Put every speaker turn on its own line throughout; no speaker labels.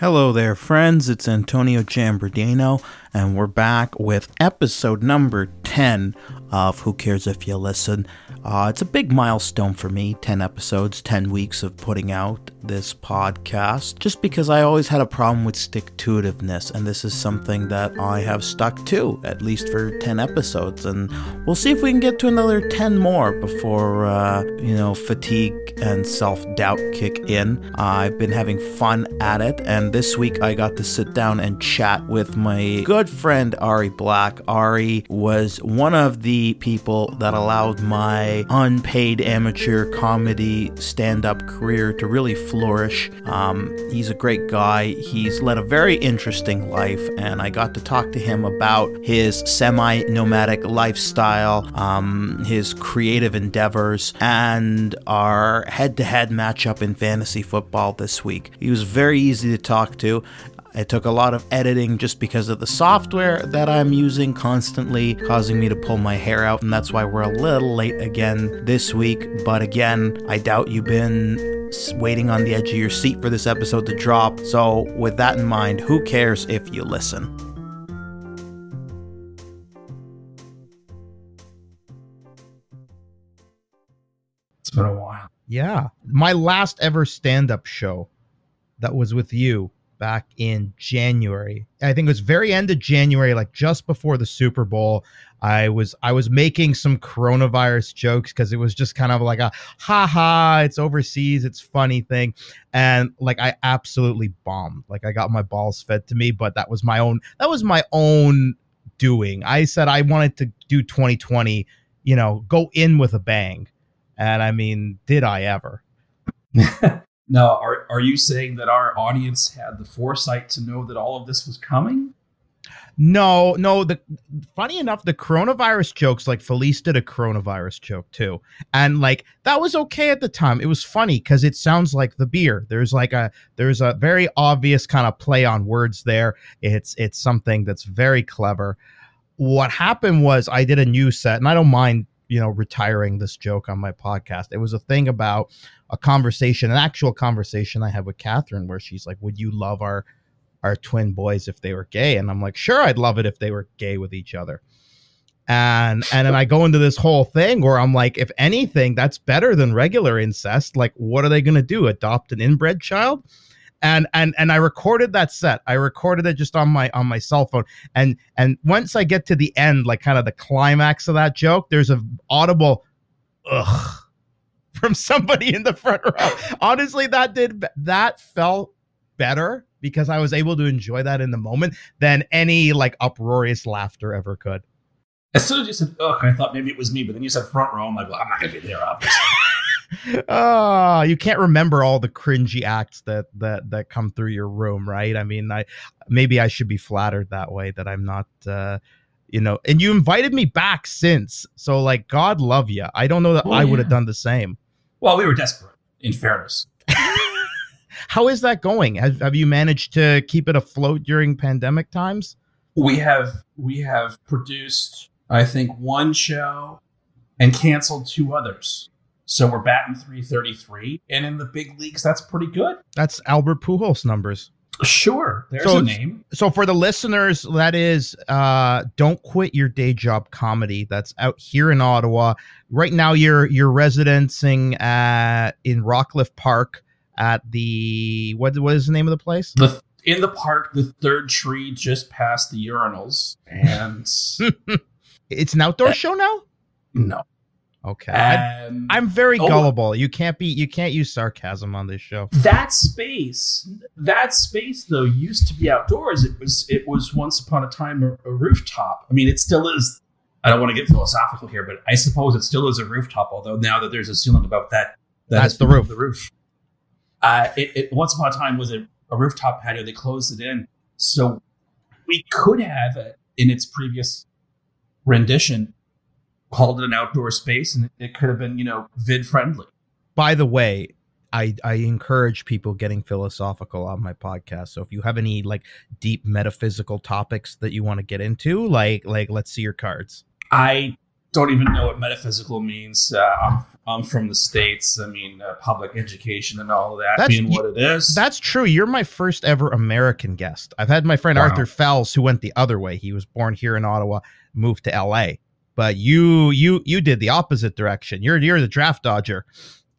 Hello there, friends. It's Antonio Jambardino, and we're back with episode number 10 of Who Cares If You Listen. Uh, it's a big milestone for me 10 episodes, 10 weeks of putting out this podcast, just because I always had a problem with stick to itiveness, and this is something that I have stuck to, at least for 10 episodes. And we'll see if we can get to another 10 more before, uh, you know, fatigue and self doubt kick in. Uh, I've been having fun at it, and this week I got to sit down and chat with my good friend Ari Black. Ari was one of the people that allowed my unpaid amateur comedy stand up career to really flourish. Um, he's a great guy. He's led a very interesting life, and I got to talk to him about his semi nomadic lifestyle, um, his creative endeavors, and our head to head matchup in fantasy football this week. He was very easy to talk to. It took a lot of editing just because of the software that I'm using constantly, causing me to pull my hair out, and that's why we're a little late again this week. But again, I doubt you've been waiting on the edge of your seat for this episode to drop. So, with that in mind, who cares if you listen?
It's been a while.
Yeah. My last ever stand up show that was with you back in January. I think it was very end of January, like just before the Super Bowl. I was I was making some coronavirus jokes because it was just kind of like a ha ha, it's overseas, it's funny thing. And like I absolutely bombed. Like I got my balls fed to me, but that was my own that was my own doing. I said I wanted to do 2020, you know, go in with a bang. And I mean, did I ever?
Now, are, are you saying that our audience had the foresight to know that all of this was coming?
No, no. The funny enough, the coronavirus jokes, like Felice did a coronavirus joke too, and like that was okay at the time. It was funny because it sounds like the beer. There's like a there's a very obvious kind of play on words there. It's it's something that's very clever. What happened was I did a new set, and I don't mind you know retiring this joke on my podcast. It was a thing about a conversation, an actual conversation I had with Catherine, where she's like, "Would you love our our twin boys if they were gay?" And I'm like, "Sure, I'd love it if they were gay with each other." And and then I go into this whole thing where I'm like, if anything, that's better than regular incest. Like, what are they going to do? Adopt an inbred child? And and and I recorded that set. I recorded it just on my on my cell phone. And and once I get to the end, like kind of the climax of that joke, there's a audible ugh from somebody in the front row. Honestly, that did that felt better because I was able to enjoy that in the moment than any like uproarious laughter ever could.
As soon as you said ugh, I thought maybe it was me, but then you said front row. I'm like, well, I'm not gonna be there, obviously.
oh, you can't remember all the cringy acts that that that come through your room, right? I mean, I maybe I should be flattered that way that I'm not uh you know, and you invited me back since. So like God love you. I don't know that I would have done the same.
Well, we were desperate, in fairness.
How is that going? Have, have you managed to keep it afloat during pandemic times?
We have we have produced, I think, one show and canceled two others. So we're batting 333. And in the big leagues, that's pretty good.
That's Albert Pujols numbers.
Sure. There's so, a name.
So for the listeners, that is uh Don't Quit Your Day Job Comedy. That's out here in Ottawa. Right now you're you're residencing at in Rockcliffe Park at the what what is the name of the place?
The in the park, the third tree just past the urinals. And
it's an outdoor show now?
No.
Okay. Um, I'm, I'm, very oh, gullible. You can't be you can't use sarcasm on this show.
That space, that space though used to be outdoors. It was it was once upon a time a, a rooftop. I mean, it still is. I don't want to get philosophical here, but I suppose it still is a rooftop. Although now that there's a ceiling above that,
that that's the roof.
The roof. Uh, it, it, once upon a time was a, a rooftop patio. They closed it in, so we could have it in its previous rendition called it an outdoor space and it could have been, you know, vid friendly.
By the way, I, I encourage people getting philosophical on my podcast. So if you have any like deep metaphysical topics that you want to get into, like like let's see your cards.
I don't even know what metaphysical means. Uh, I'm, I'm from the states. I mean, uh, public education and all of that
That's-
being what it is.
That's true. You're my first ever American guest. I've had my friend
Wow.
Arthur Fells who went the other way. He was born here in Ottawa, moved to LA. But you you you did the opposite direction. You're you're the draft dodger.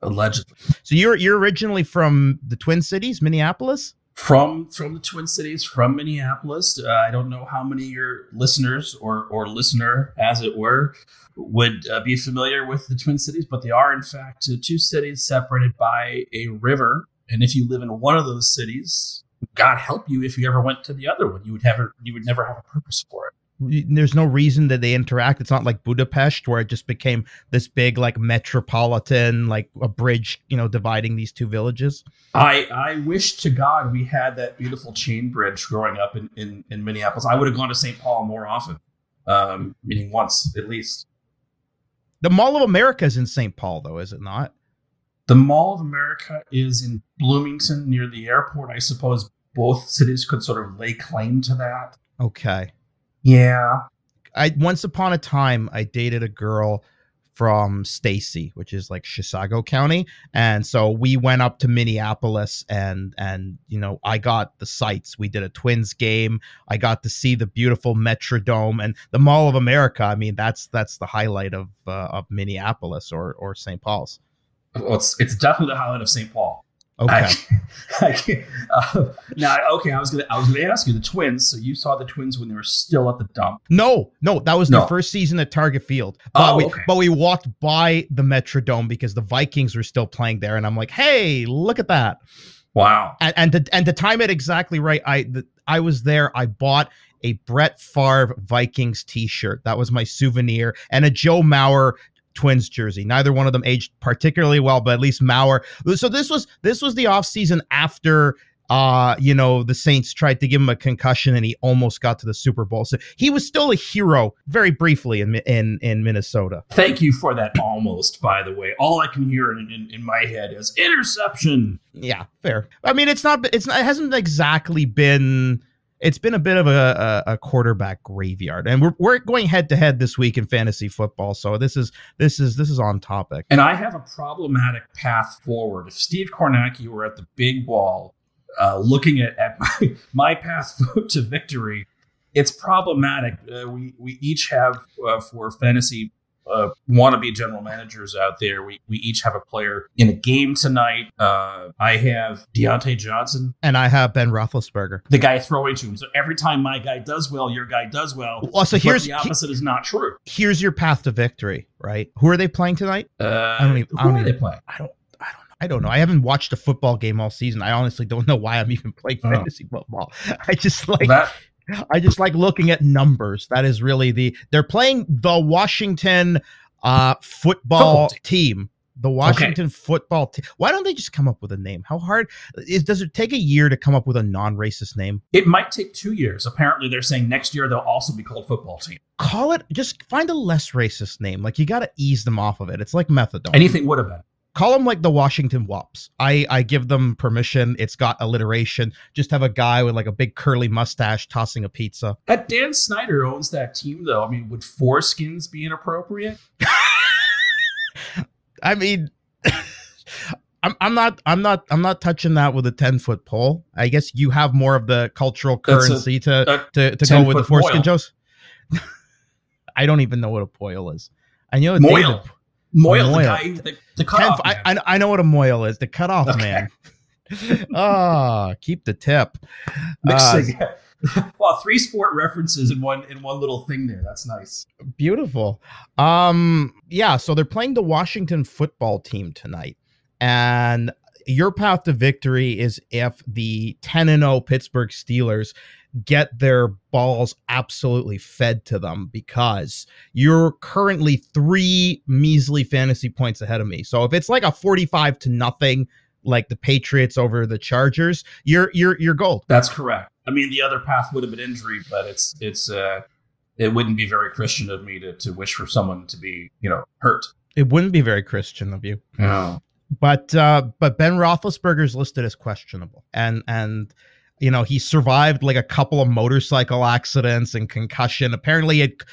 allegedly
So you're you're originally from the Twin Cities, Minneapolis?
from from the Twin Cities, from Minneapolis. Uh, I don't know how many of your listeners or or listener, as it were, would uh, be familiar with the Twin Cities, but they are in fact uh, two cities separated by a river. And if you live in one of those cities, God help you if you ever went to the other one. You would have you would never have a purpose for it.
There's no reason that they interact. It's not like Budapest where it just became this big like metropolitan like a bridge, you know, dividing these two villages.
I I wish to God we had that beautiful chain bridge growing up in in, in Minneapolis. I would have gone to St. Paul more often, um, meaning once at least.
The Mall of America is in St. Paul though, is it not?
The Mall of America is in Bloomington near the airport. I suppose both cities could sort of lay claim to that.
Okay.
Yeah.
I once upon a time I dated a girl from Stacy, which is like Chisago County, and so we went up to Minneapolis and and you know I got the sights. We did a Twins game. I got to see the beautiful Metrodome and the Mall of America. I mean that's that's the highlight of uh, of Minneapolis or or St. Paul's.
Well, it's it's definitely the highlight of St. Paul.
Okay.
I, I can't- uh, now, okay, I was gonna I was gonna ask you the Twins. So you saw the Twins when they were still at the dump.
No, no, that was
No.
their first season at Target Field. But
Oh,
we
okay.
but we walked by the Metrodome because the Vikings were still playing there, and I'm like, hey, look at that.
Wow.
And and to, and to time it exactly right, I the, I was there. I bought a Brett Favre Vikings T-shirt. That was my souvenir, and a Joe Mauer Twins jersey. Neither one of them aged particularly well, but at least Mauer. So this was this was the off season after. Uh, you know, the Saints tried to give him a concussion and he almost got to the Super Bowl. So he was still a hero very briefly in in in Minnesota.
Thank you for that almost, by the way. All I can hear in, in, in my head is interception.
Yeah, fair. I mean, it's not. It's not. It hasn't exactly been. It's been a bit of a, a, quarterback graveyard, and we're we're going head to head this week in fantasy football. So this is this is this is on topic.
And I have a problematic path forward. If Steve Kornacki were at the big wall uh, looking at, at my, my path to victory, it's problematic. Uh, we, we each have, uh, for fantasy uh, wannabe general managers out there, we, we each have a player in a game tonight. Uh, I have Diontae Johnson,
And I have Ben Roethlisberger.
the guy throwing to him. So every time my guy does well, your guy does well.
Well, so here's
the opposite is not true.
here's your path to victory, right? Who are they playing tonight?
Uh,
I don't even- I
who
don't
are they
even-
playing?
I don't. I don't know. I don't know. I haven't watched a football game all season. I honestly don't know why I'm even playing
Oh.
fantasy football. I just like
that
I just like looking at numbers. That is really the they're playing the Washington uh football
Football
team. The Washington football team. Why don't they just come up with a name? How hard is does it take a year to come up with a non-racist name?
It might take two years. Apparently, they're saying next year they'll also be called football team.
Call it just find a less racist name. Like you got to ease them off of it. It's like methadone.
Anything would have been.
Call them like the Washington Wops. I I give them permission. It's got alliteration. Just have a guy with like a big curly mustache tossing a pizza.
That Dan Snyder owns that team, though. I mean, would foreskins be inappropriate?
I mean, I'm I'm not I'm not I'm not touching that with a ten foot pole. I guess you have more of the cultural
That's a-
currency to to, to go with the
10-foot
foreskin jokes. I don't even know what a poil is. I know. David-
Moil, the guy, the, the
10
cutoff
I. I I know what a moil is. The cutoff
Okay.
man. Ah, keep the tip. Uh,
Mixing. well, three sport references in one in one little thing there. That's nice.
Beautiful. Um, yeah, so they're playing the Washington football team tonight. And your path to victory is if the 10 and 0 Pittsburgh Steelers get their balls absolutely fed to them because you're currently 3 measly fantasy points ahead of me. So if it's like a 45 to nothing like the Patriots over the Chargers, you're you're you're gold.
That's correct. I mean, the other path would have been injury, but it's it's uh, it wouldn't be very Christian of me to to wish for someone to be you know hurt.
It wouldn't be very Christian of you.
No.
But uh, but Ben Roethlisberger's listed as questionable, and and you know, he survived like a couple of motorcycle accidents and concussion. Apparently, it,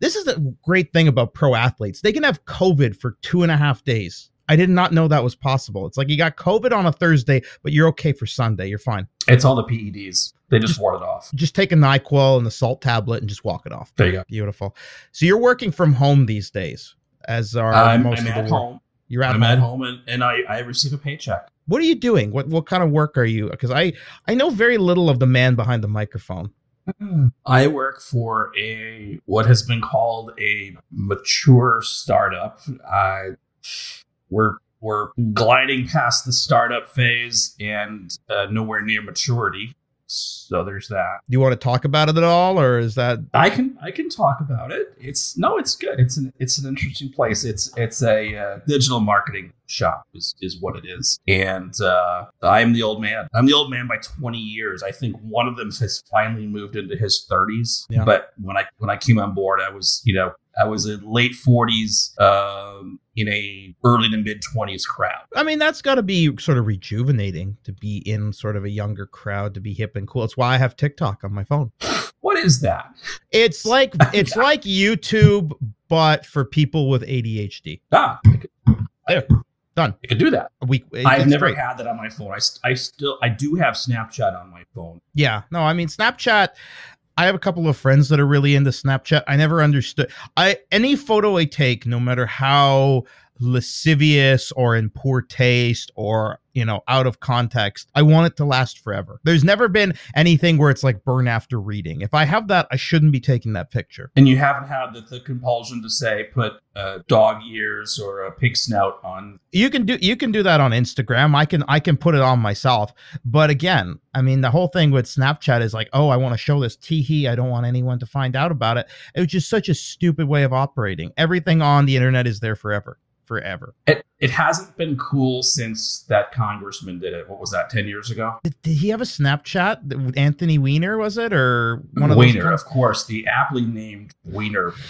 this is the great thing about pro athletes. They can have COVID for two and a half days. I did not know that was possible. It's like you got COVID on a Thursday, but you're okay for Sunday. You're fine.
It's all the PEDs. They just ward it off.
Just take a NyQuil and the salt tablet and just walk it off.
There you go.
Beautiful. So you're working from home these days, as are
I'm,
most
I'm
of the
at home.
You're at
I'm
home.
at home and, and I, I receive a paycheck.
What are you doing? What what kind of work are you? Because I I know very little of the man behind the microphone.
I work for a what has been called a mature startup. I we're we're gliding past the startup phase and uh, nowhere near maturity. So there's that.
Do you want to talk about it at all, or is that
I can I can talk about it. It's no, it's good. It's an it's an interesting place. It's it's a uh, digital marketing shop is is what it is. And uh, I'm the old man. I'm the old man by 20 years. I think one of them has finally moved into his 30s.
Yeah.
But when I when I came on board, I was you know I was in late 40s um, in a early to mid 20s crowd.
I mean, that's got to be sort of rejuvenating to be in sort of a younger crowd, to be hip and cool. It's why I have TikTok on my phone.
What is that?
It's like it's like YouTube, but for people with ADHD.
Ah,
There. Done.
I could do that.
We,
I've never
great.
had that on my phone. I, I still I do have Snapchat on my phone.
Yeah, no, I mean Snapchat. I have a couple of friends that are really into Snapchat. I never understood. I any photo I take, no matter how lascivious or in poor taste or you know out of context, I want it to last forever. There's never been anything where it's like burn after reading. If I have that, I shouldn't be taking that picture.
And you haven't had the, the compulsion to say put uh, dog ears or a pig snout on.
You can do you can do that on Instagram. I can I can put it on myself. But again, I mean the whole thing with Snapchat is like, oh, I want to show this teehee. I don't want anyone to find out about it. It was just such a stupid way of operating. Everything on the internet is there forever. Forever.
It, it hasn't been cool since that congressman did it. What was that, 10 years ago?
Did, did he have a Snapchat? Anthony Weiner was it or one of those?
Wiener, of course, the aptly named Weiner.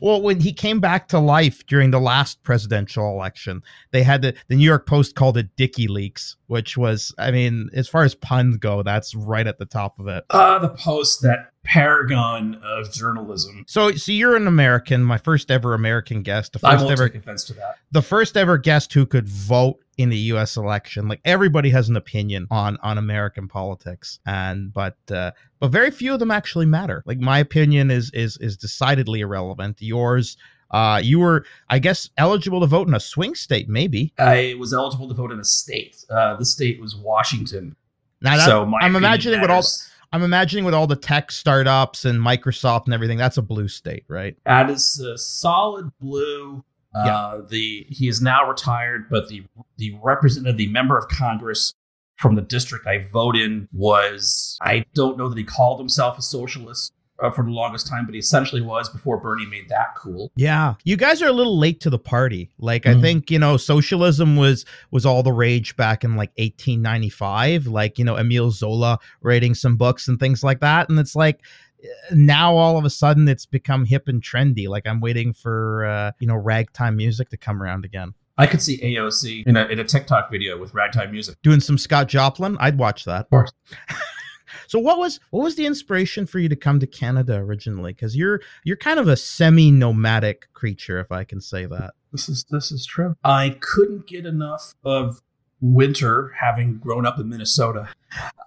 Well, when he came back to life during the last presidential election, they had the the New York Post called it Dicky Leaks, which was, I mean, as far as puns go, that's right at the top of it.
Uh, the Post, that paragon of journalism.
So, so you're an American, my first ever American guest, the
I
first
won't
ever,
take offense to that.
the first ever guest who could vote in the U.S. election. Like everybody has an opinion on on American politics, and but uh, but very few of them actually matter. Like my opinion is is is decidedly irrelevant. Yours, uh, you were, I guess, eligible to vote in a swing state, maybe.
I was eligible to vote in a state. Uh, the state was Washington.
Now
so my
I'm imagining what all
matters.
I'm imagining with all the tech startups and Microsoft and everything, that's a blue state, right?
That is a solid blue. Uh, The he is now retired, but the the representative, the member of Congress from the district I vote in was I don't know that he called himself a socialist uh, for the longest time, but he essentially was before Bernie made that cool.
Yeah. You guys are a little late to the party. Like I
Mhm.
think, you know, socialism was was all the rage back in like 1895, like, you know, Emile Zola writing some books and things like that and it's like eh, now all of a sudden it's become hip and trendy. Like I'm waiting for uh, you know, ragtime music to come around again.
I could see AOC in a in a TikTok video with ragtime music.
Doing some Scott Joplin, I'd watch that.
Of course.
So what was what was the inspiration for you to come to Canada originally? Because you're you're kind of a semi-nomadic creature, if I can say that.
This is this is true. I couldn't get enough of winter, having grown up in Minnesota.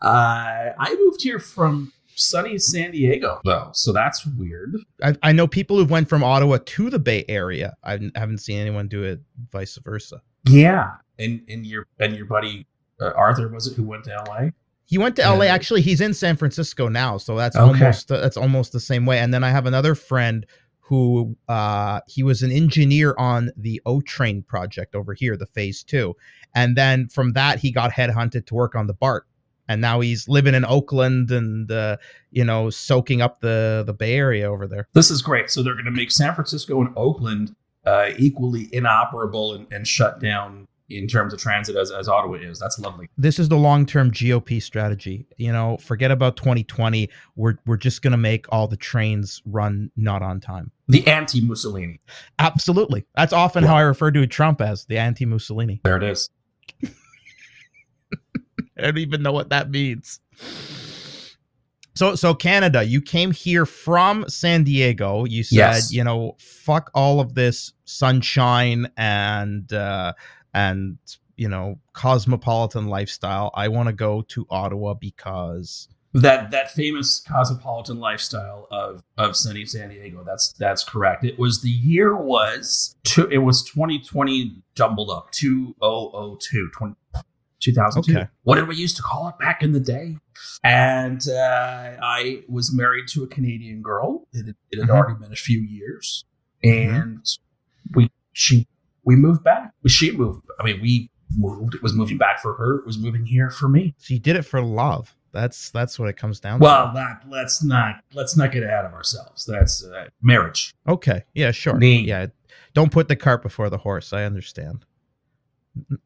Uh, I moved here from sunny San Diego, though, so that's weird.
I, I know people who went from Ottawa to the Bay Area. I haven't seen anyone do it vice versa.
Yeah, and and your and your buddy uh, Arthur was it who went to L.A.
He went to LA. Actually, he's in San Francisco now, so that's
Okay.
almost that's almost the same way. And then I have another friend who uh, he was an engineer on the O Train project over here, the Phase Two, and then from that he got headhunted to work on the BART, and now he's living in Oakland and uh, you know soaking up the the Bay Area over there.
This is great. So they're going to make San Francisco and Oakland uh, equally inoperable and, and shut down in terms of transit as, as Ottawa is. That's lovely.
this is the long-term GOP strategy. You know, forget about 2020. We're we're just going to make all the trains run not on time.
The anti Mussolini.
Absolutely. That's often how I refer to Trump as the anti-Mussolini.
There it is.
I don't even know what that means. So so Canada, you came here from San Diego. You said,
Yes.
you know, fuck all of this sunshine and uh and you know, cosmopolitan lifestyle. I want to go to Ottawa because
that that famous cosmopolitan lifestyle of of sunny San Diego. That's that's correct. It was the year was two, it was 2020 jumbled up 2002 20, 2002.
Okay.
What did we used to call it back in the day? And uh, I was married to a Canadian girl. It had, it had
Mhm.
already been a few years, and we she we moved back. She moved. I mean, we moved. It was moving back for her. It was moving here for me.
She did it for love. That's that's what it comes down to.
Well,
to.
that, let's not let's not get ahead of ourselves. That's uh, marriage.
Okay. Yeah, sure.
The-
yeah. Don't put the cart before the horse. I understand.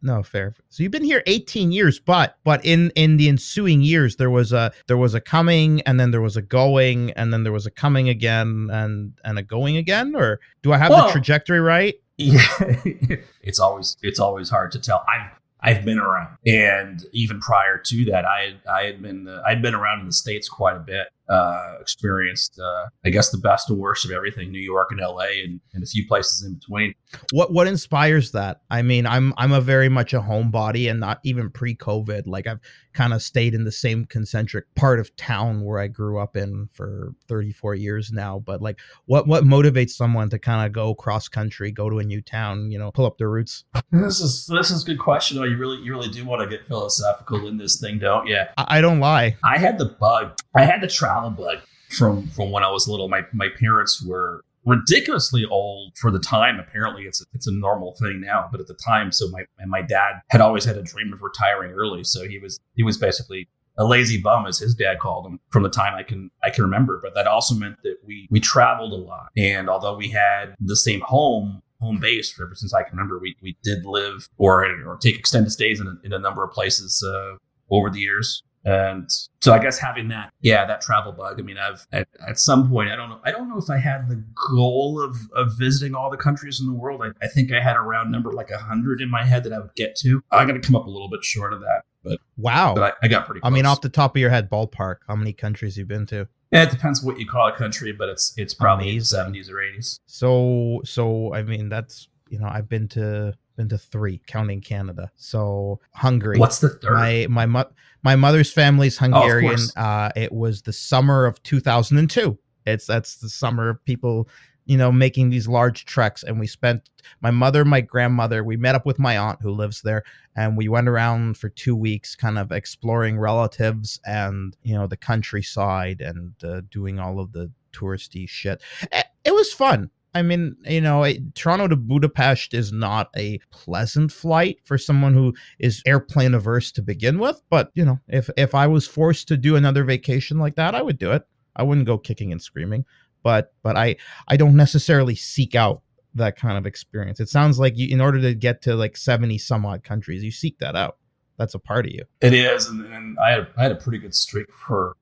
No, fair. So you've been here 18 years, but but in in the ensuing years there was a there was a coming and then there was a going and then there was a coming again and and a going again or do I have
Well-
the trajectory right?
Yeah, it's always it's always hard to tell. I've I've been around, and even prior to that, I I had been uh, I'd been around in the states quite a bit. Uh, experienced, uh, I guess, the best and worst of everything: New York and L.A. and, and a few places in between.
What what inspires that? I mean, I'm I'm a very much a homebody and not even pre-COVID. Like I've kind of stayed in the same concentric part of town where I grew up in for 34 years now. But like what what motivates someone to kind of go cross country, go to a new town, you know, pull up their roots?
This is this is a good question. Oh, you really you really do want to get philosophical in this thing, don't you?
I, I don't lie.
I had the bug. I had the travel bug from from when I was little. My my parents were ridiculously old for the time. Apparently, it's a, it's a normal thing now, but at the time, so my and my dad had always had a dream of retiring early. So he was he was basically a lazy bum, as his dad called him, from the time I can I can remember. But that also meant that we we traveled a lot, and although we had the same home home base for ever since I can remember, we we did live or or take extended stays in a, in a number of places uh, over the years. And so I guess having that, yeah, that travel bug. I mean, I've at, at some point, I don't know, I don't know if I had the goal of of visiting all the countries in the world. I, I think I had a round number like a hundred in my head that I would get to. I got to come up a little bit short of that, but
Wow.
but I, I got pretty.
I mean, off the top of your head, ballpark, how many countries you've been to?
yeah, it depends what you call a country, but it's it's probably
Amazing.
seventies or eighties.
So so I mean that's you know I've been to been to three, counting Canada. So Hungary.
What's the third?
my my mo- my mother's family's Hungarian.
course.
uh, it was the summer of 2002. It's that's the summer of people, you know, making these large treks. And we spent my mother, my grandmother. We met up with my aunt who lives there, and we went around for two weeks, kind of exploring relatives and you know the countryside and uh, doing all of the touristy shit. Eh, It was fun. I mean, you know, it, Toronto to Budapest is not a pleasant flight for someone who is airplane averse to begin with. But you know, if if I was forced to do another vacation like that, I would do it. I wouldn't go kicking and screaming. But but I I don't necessarily seek out that kind of experience. It sounds like you, in order to get to like seventy some odd countries, you seek that out. That's a part of you.
It is, and, and I had I had a pretty good streak for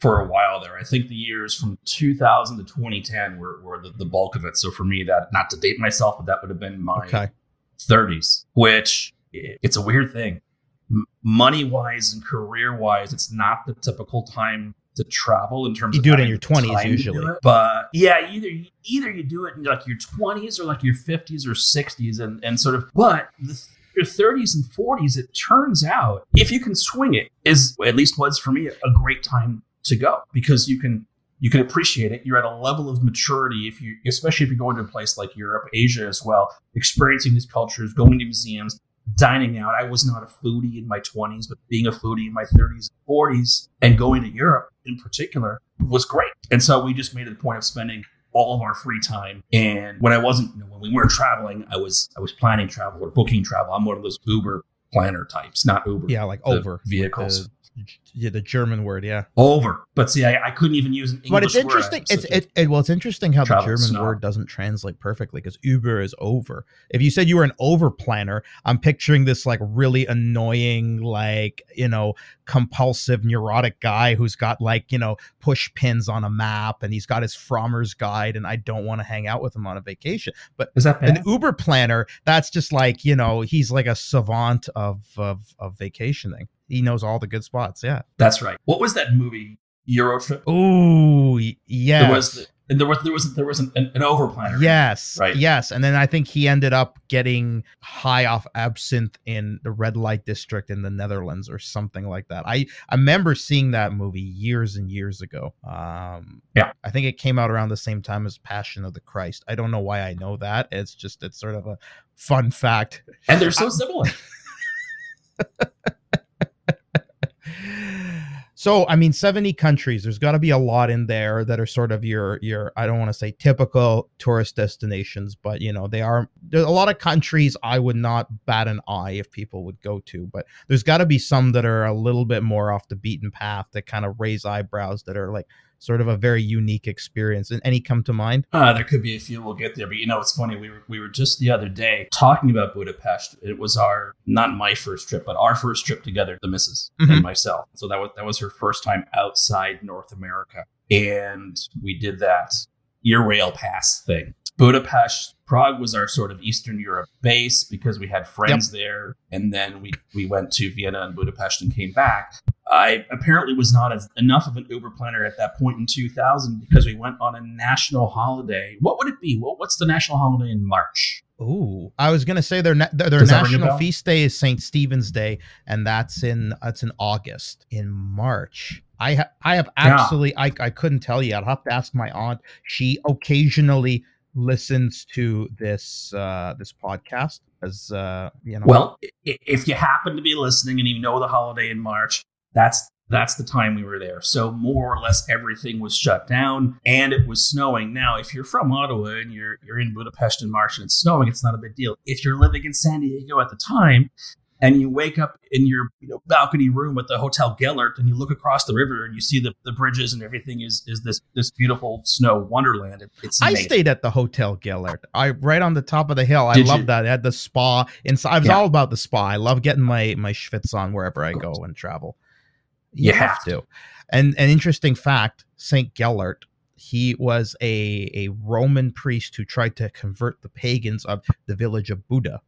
for a while there. I think the years from 2000 to 2010 were, were the, the bulk of it. So for me, that not to date myself, but that would have been my
Okay.
30s. Which it's a weird thing, money wise and career wise. It's not the typical time to travel in terms
You do it in your 20s
time to do
usually.
But yeah, either either you do it in like your 20s or like your 50s or 60s, and and sort of. But the your 30s and 40s, it turns out, if you can swing it, is at least was for me a great time to go because you can you can appreciate it. You're at a level of maturity if you, especially if you're going to a place like Europe, Asia as well, experiencing these cultures, going to museums, dining out. I was not a foodie in my 20s, but being a foodie in my 30s and 40s, and going to Europe in particular was great. And so we just made it a point of spending all of our free time. And when I wasn't, you know, when we weren't traveling, I was I was planning travel or booking travel. I'm one of those Uber planner types, not Uber.
Yeah, like over
vehicles.
The, yeah, the German word. Yeah.
Over. But see, I, I couldn't even use an English
but it's interesting. It's it, it well, it's interesting how the German
snob.
word doesn't translate perfectly because Uber is over. If you said you were an over planner, I'm picturing this like really annoying, like you know, compulsive, neurotic guy who's got like you know push pins on a map and he's got his Frommer's guide, and I don't want to hang out with him on a vacation. But
Is that bad?
an Uber planner, that's just like you know, he's like a savant of of of vacationing. He knows all the good spots. Yeah.
That's right. What was that movie? Euro Trip.
Oh, yeah.
There was the, and there was there was there was an, an, an overplanner.
Yes.
Right.
Yes. And then I think he ended up getting high off absinthe in the red light district in the Netherlands or something like that. I, I remember seeing that movie years and years ago. Um
Yeah.
I think it came out around the same time as Passion of the Christ. I don't know why I know that. It's just it's sort of a fun fact.
and they're so similar.
So I mean, seventy countries. There's got to be a lot in there that are sort of your your. I don't want to say typical tourist destinations, but you know they are. There's a lot of countries I would not bat an eye if people would go to, but there's got to be some that are a little bit more off the beaten path that kind of raise eyebrows that are like sort of a very unique experience. And any come to mind?
Uh, there could be a few. We'll get there, but you know, it's funny. We were we were just the other day talking about Budapest. It was our not my first trip, but our first trip together, the missus
Mhm.
and myself. So that was that was her first time outside North America, and we did that Eurail pass thing. Budapest, Prague was our sort of Eastern Europe base because we had friends there, and then we we went to Vienna and Budapest and came back. I apparently was not as, enough of an Uber planner at that point in 2000 because we went on a national holiday. What would it be? What, what's the national holiday in March?
Ooh, I was gonna say their na- their, their
Does that ring a
national feast day is Saint Stephen's Day, and that's in that's in August. In March, I ha- I have
Yeah.
absolutely I I couldn't tell you. I'd have to ask my aunt. She occasionally listens to this uh this podcast as uh you know.
Well, if you happen to be listening and you know the holiday in March, that's that's the time we were there. So more or less everything was shut down and it was snowing. Now, if you're from Ottawa and you're you're in Budapest in March and it's snowing, it's not a big deal. If you're living in San Diego at the time and you wake up in your you know, balcony room at the Hotel Gellert and you look across the river and you see the, the bridges and everything is is this this beautiful snow wonderland. It, it's
I stayed at the Hotel Gellert. I right on the top of the hill. I love that. It had the spa inside. I was
Yeah.
all about the spa. I love getting my my schwitz on wherever I go and travel.
You have
to. And an interesting fact: Saint Gellert, he was a a Roman priest who tried to convert the pagans of the village of Buda,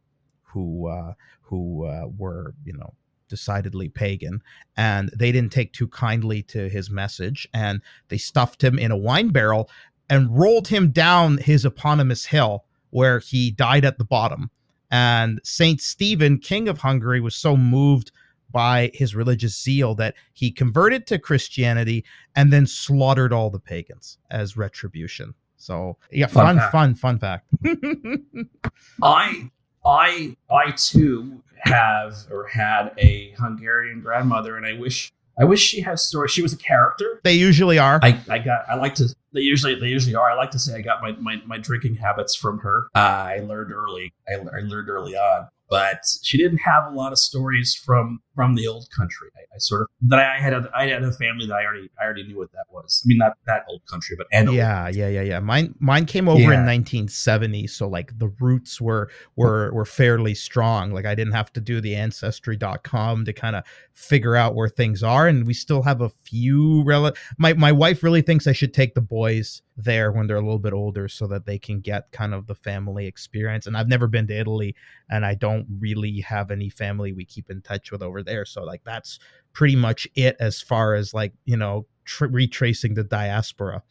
who uh, who uh, were you know decidedly pagan, and they didn't take too kindly to his message, and they stuffed him in a wine barrel and rolled him down his eponymous hill, where he died at the bottom. And Saint Stephen, king of Hungary, was so moved by his religious zeal that he converted to Christianity and then slaughtered all the pagans as retribution. So yeah,
Fun
fun,
fact.
fun, fun fact.
I I I too have or had a Hungarian grandmother, and I wish I wish she has stories. She was a character.
they usually are.
I, I got I like to they usually they usually are. I like to say I got my my, my drinking habits from her. Uh, I learned early. I, I learned early on, but she didn't have a lot of stories from from the old country. I, I sort of that I had a, I had a family that I already I already knew what that was. I mean not that old country, but and
yeah, yeah, yeah, yeah. Mine mine came over in 1970, so like the roots were were were fairly strong. Like I didn't have to do the ancestry.com to kind of figure out where things are and we still have a few rel my my wife really thinks I should take the boys there when they're a little bit older so that they can get kind of the family experience. And I've never been to Italy and I don't really have any family we keep in touch with over there. So like that's pretty much it as far as like, you know, tr- retracing the diaspora.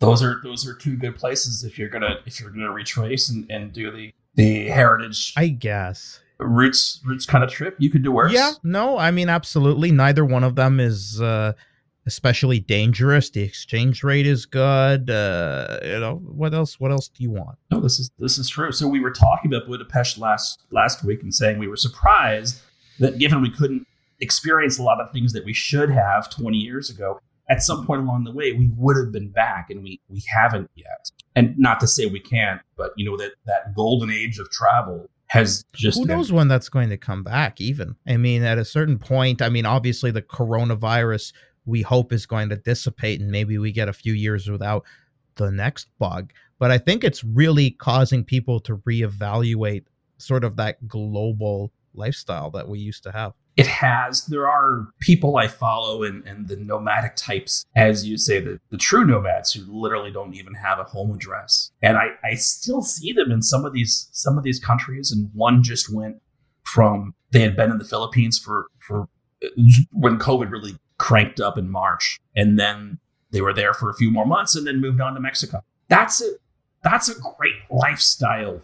those are those are two good places if you're gonna if you're gonna retrace and, and do the the heritage
I guess.
roots roots kind of trip. You could do worse.
Yeah, no, I mean absolutely. Neither one of them is uh especially dangerous. The exchange rate is good. Uh, you know, what else what else do you want?
No, this is this is true. So we were talking about Budapest last last week and saying we were surprised that given we couldn't experience a lot of things that we should have 20 years ago, at some point along the way we would have been back and we we haven't yet. And not to say we can't, but you know that that golden age of travel has just
Who
been-
knows when that's going to come back even? I mean, at a certain point, I mean, obviously the coronavirus we hope is going to dissipate and maybe we get a few years without the next bug. But I think it's really causing people to reevaluate sort of that global lifestyle that we used to have.
it has there are people i follow and, and the nomadic types as you say the, the true nomads who literally don't even have a home address and I, I still see them in some of these some of these countries and one just went from they had been in the philippines for for uh, when COVID really cranked up in March, and then they were there for a few more months, and then moved on to Mexico. That's a that's a great lifestyle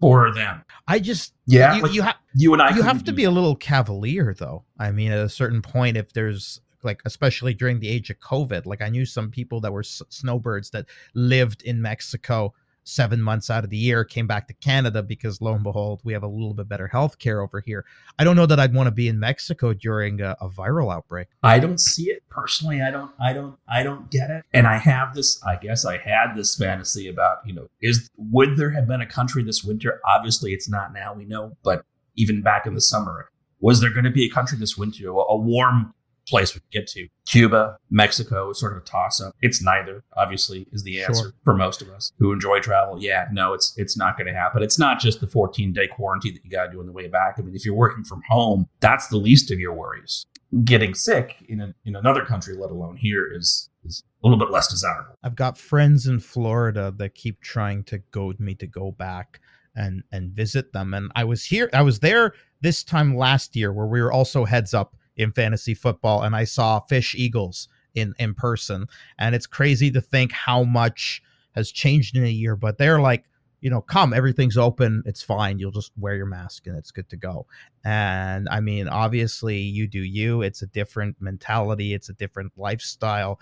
for them.
I just
Yeah,
you,
like
you have
you and I.
you have to be a little cavalier though i mean at a certain point if there's like especially during the age of covid like i knew some people that were s- snowbirds that lived in mexico seven months out of the year came back to canada because lo and behold we have a little bit better health care over here i don't know that i'd want to be in mexico during a, a viral outbreak
I don't see it personally. I don't. I don't. I don't get it. And I have this. I guess I had this fantasy about you know is would there have been a country this winter? Obviously, it's not now. We know, but even back in the summer, was there going to be a country this winter, a, a warm place we could get to? Cuba, Mexico, is sort of a toss up. It's neither. Obviously, is the answer
Sure.
for most of us who enjoy travel. Yeah, no, it's it's not going to happen. It's not just the 14 day quarantine that you got to do on the way back. I mean, if you're working from home, that's the least of your worries getting sick in a, in another country, let alone here, is is a little bit less desirable.
I've got friends in Florida that keep trying to goad me to go back and and visit them. And I was here, I was there this time last year where we were also heads up in fantasy football, and I saw Fish Eagles in in person. And it's crazy to think how much has changed in a year. But they're like, you know, come, everything's open, it's fine. You'll just wear your mask and it's good to go. And I mean, obviously, you do you. It's a different mentality. It's a different lifestyle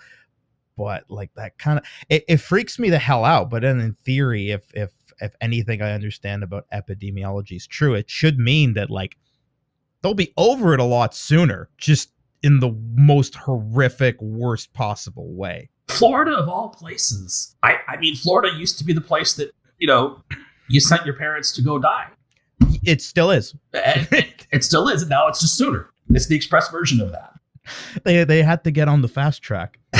but like that kind of it, it freaks me the hell out but then in theory if if if anything i understand about epidemiology is true it should mean that like they'll be over it a lot sooner just in the most horrific worst possible way
Florida, of all places, I, I mean, Florida used to be the place that you know you sent your parents to go die.
it still is
it, it still is, and now it's just sooner. It's the express version of that.
they they had to get on the fast track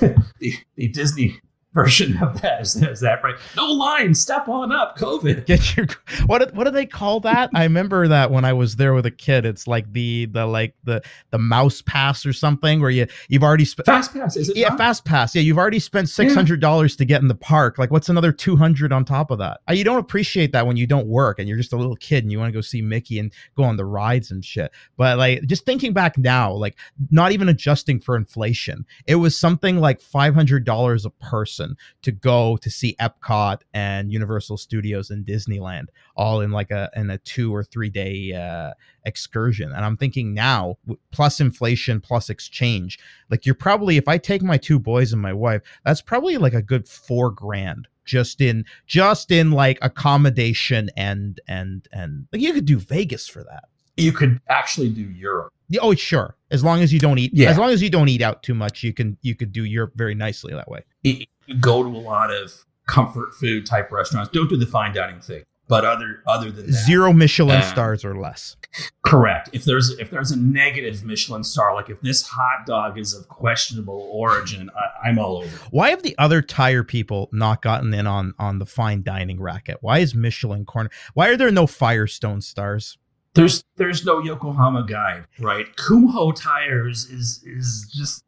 the, the Disney version of that is, is that right? No line, step on up, COVID.
get your what do- what do they call that i remember that when i was there with a kid it's like the the like the the mouse pass or something where you you've already spent
Fast pass, is it?
yeah,
not?
fast pass. Yeah, you've already spent six hundred dollars to get in the park. Like, what's another two hundred on top of that? Uh, You don't appreciate that when you don't work and you're just a little kid and you want to go see Mickey and go on the rides and shit. But like, just thinking back now, like, not even adjusting for inflation, it was something like five hundred dollars a person to go to see Epcot and Universal Studios and Disneyland, all in like a in a two or three day uh, excursion. And I'm thinking now, plus inflation, plus exchange like you're probably if i take my two boys and my wife that's probably like a good four grand just in just in like accommodation and and and like you could do vegas for that
You could actually do Europe.
Oh sure as long as you don't eat
Yeah.
as long as you don't eat out too much you can you could do europe very nicely that way
you go to a lot of comfort food type restaurants. Don't do the fine dining thing. But other other than that,
zero michelin
Uh,
stars or less
Correct. If there's if there's a negative Michelin star, like if this hot dog is of questionable origin, I, I'm all over.
why have the other tire people not gotten in on on the fine dining racket why is michelin corner why are there no firestone stars
There's there's no Yokohama guide, right? Kumho Tires is is just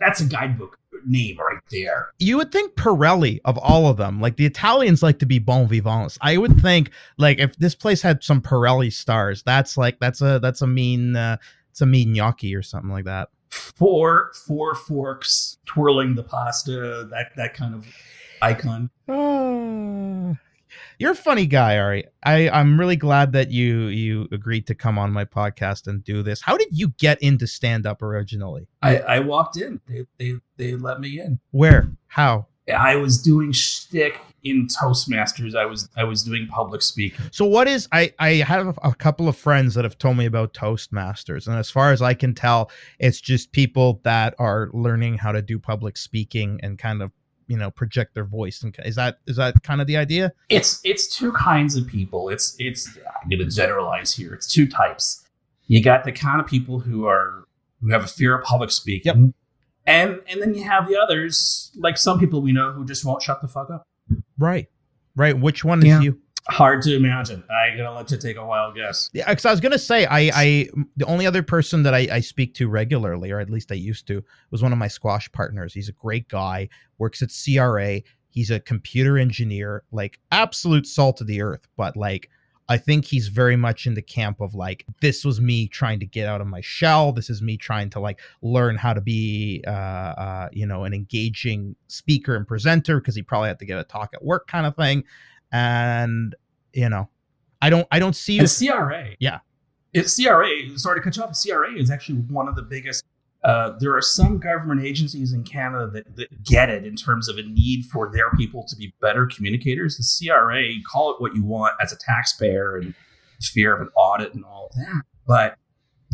that's a guidebook name right there.
you would think Pirelli of all of them, like the Italians like to be bon vivants. I would think like if this place had some Pirelli stars, that's like that's a that's a mean uh, it's a mean gnocchi or something like that.
Four four forks twirling the pasta, that that kind of icon.
Ah. You're a funny guy, Ari. I I'm really glad that you you agreed to come on my podcast and do this. How did you get into stand up originally?
I, I walked in. They, they they let me in.
Where? How?
I was doing shtick in Toastmasters. I was I was doing public speaking.
So what is I I have a couple of friends that have told me about Toastmasters and as far as I can tell it's just people that are learning how to do public speaking and kind of you know project their voice and is that is that kind of the idea?
It's it's two kinds of people. It's it's I'm gonna generalize here. It's two types. You got the kind of people who are who have a fear of public speaking.
Yep.
And and then you have the others, like some people we know who just won't shut the fuck up.
Right. Right. Which one is
Yeah.
you?
Hard to imagine. I gotta let you take a wild guess.
Yeah, because I was gonna say I, I the only other person that I, I speak to regularly, or at least I used to, was one of my squash partners. He's a great guy, works at CRA. He's a computer engineer, like absolute salt of the earth, but like I think he's very much in the camp of like, this was me trying to get out of my shell. This is me trying to like learn how to be, uh, uh, you know, an engaging speaker and presenter because he probably had to give a talk at work kind of thing. And, you know, I don't, I don't see.
And CRA.
Yeah.
It, CRA, sorry to cut you off, CRA is actually one of the biggest uh, there are some government agencies in Canada that, that, get it in terms of a need for their people to be better communicators. The CRA, call it what you want as a taxpayer and fear of an audit and all that, but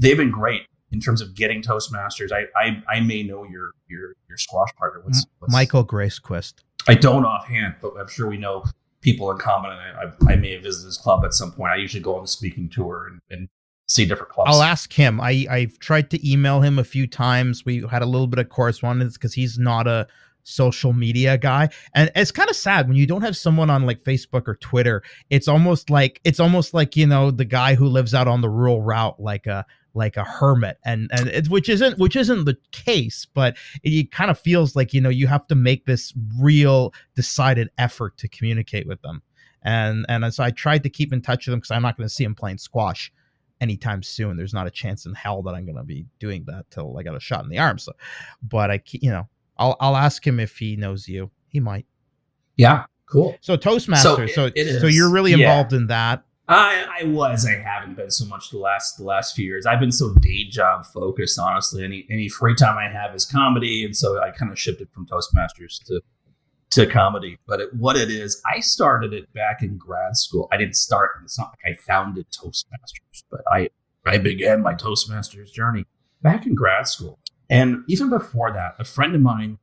they've been great in terms of getting Toastmasters. I I, I may know your your your squash partner. What's, what's
Michael Gracequist?
I don't offhand, but I'm sure we know people in common. And I, I, may have visited his club at some point. I usually go on the speaking tour and, and see different clubs.
I'll ask him. I I've tried to email him a few times. We had a little bit of correspondence because he's not a social media guy and it's kind of sad when you don't have someone on like facebook or twitter it's almost like it's almost like you know the guy who lives out on the rural route like a like a hermit and and it, which isn't which isn't the case but it, it kind of feels like you know you have to make this real decided effort to communicate with them and and so i tried to keep in touch with them because i'm not going to see him playing squash anytime soon. There's not a chance in hell that I'm going to be doing that till I got a shot in the arm. So, but I, you know, I'll I'll ask him if he knows you. He might.
Yeah, cool.
So Toastmasters. So so, so you're really involved yeah. in that.
I, I was. I haven't been so much the last the last few years. I've been so day job focused. Honestly, any any free time I have is comedy, and so I kind of shifted from Toastmasters to to comedy. But it, what it is, I started it back in grad school. I didn't start. It's not like I founded Toastmasters, but I I began my Toastmasters journey back in grad school. And even before that, a friend of mine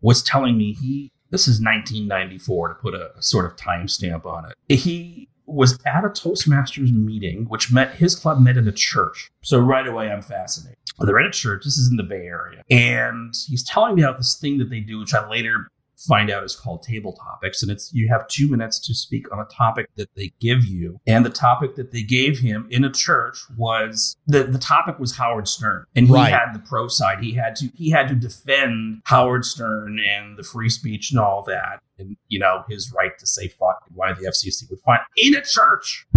was telling me he this is 1994 to put a, a sort of timestamp on it. He was at a Toastmasters meeting, which met his club met in a church. So right away, I'm fascinated. They're in a church. This is in the Bay Area, and he's telling me about this thing that they do, which I later find out is called table topics. And it's you have two minutes to speak on a topic that they give you. And the topic that they gave him in a church was the, the topic was howard stern. And he right. had the pro side. He had to he had to defend howard stern and the free speech and all that. And you know his right to say fuck and why the fcc would find in a church.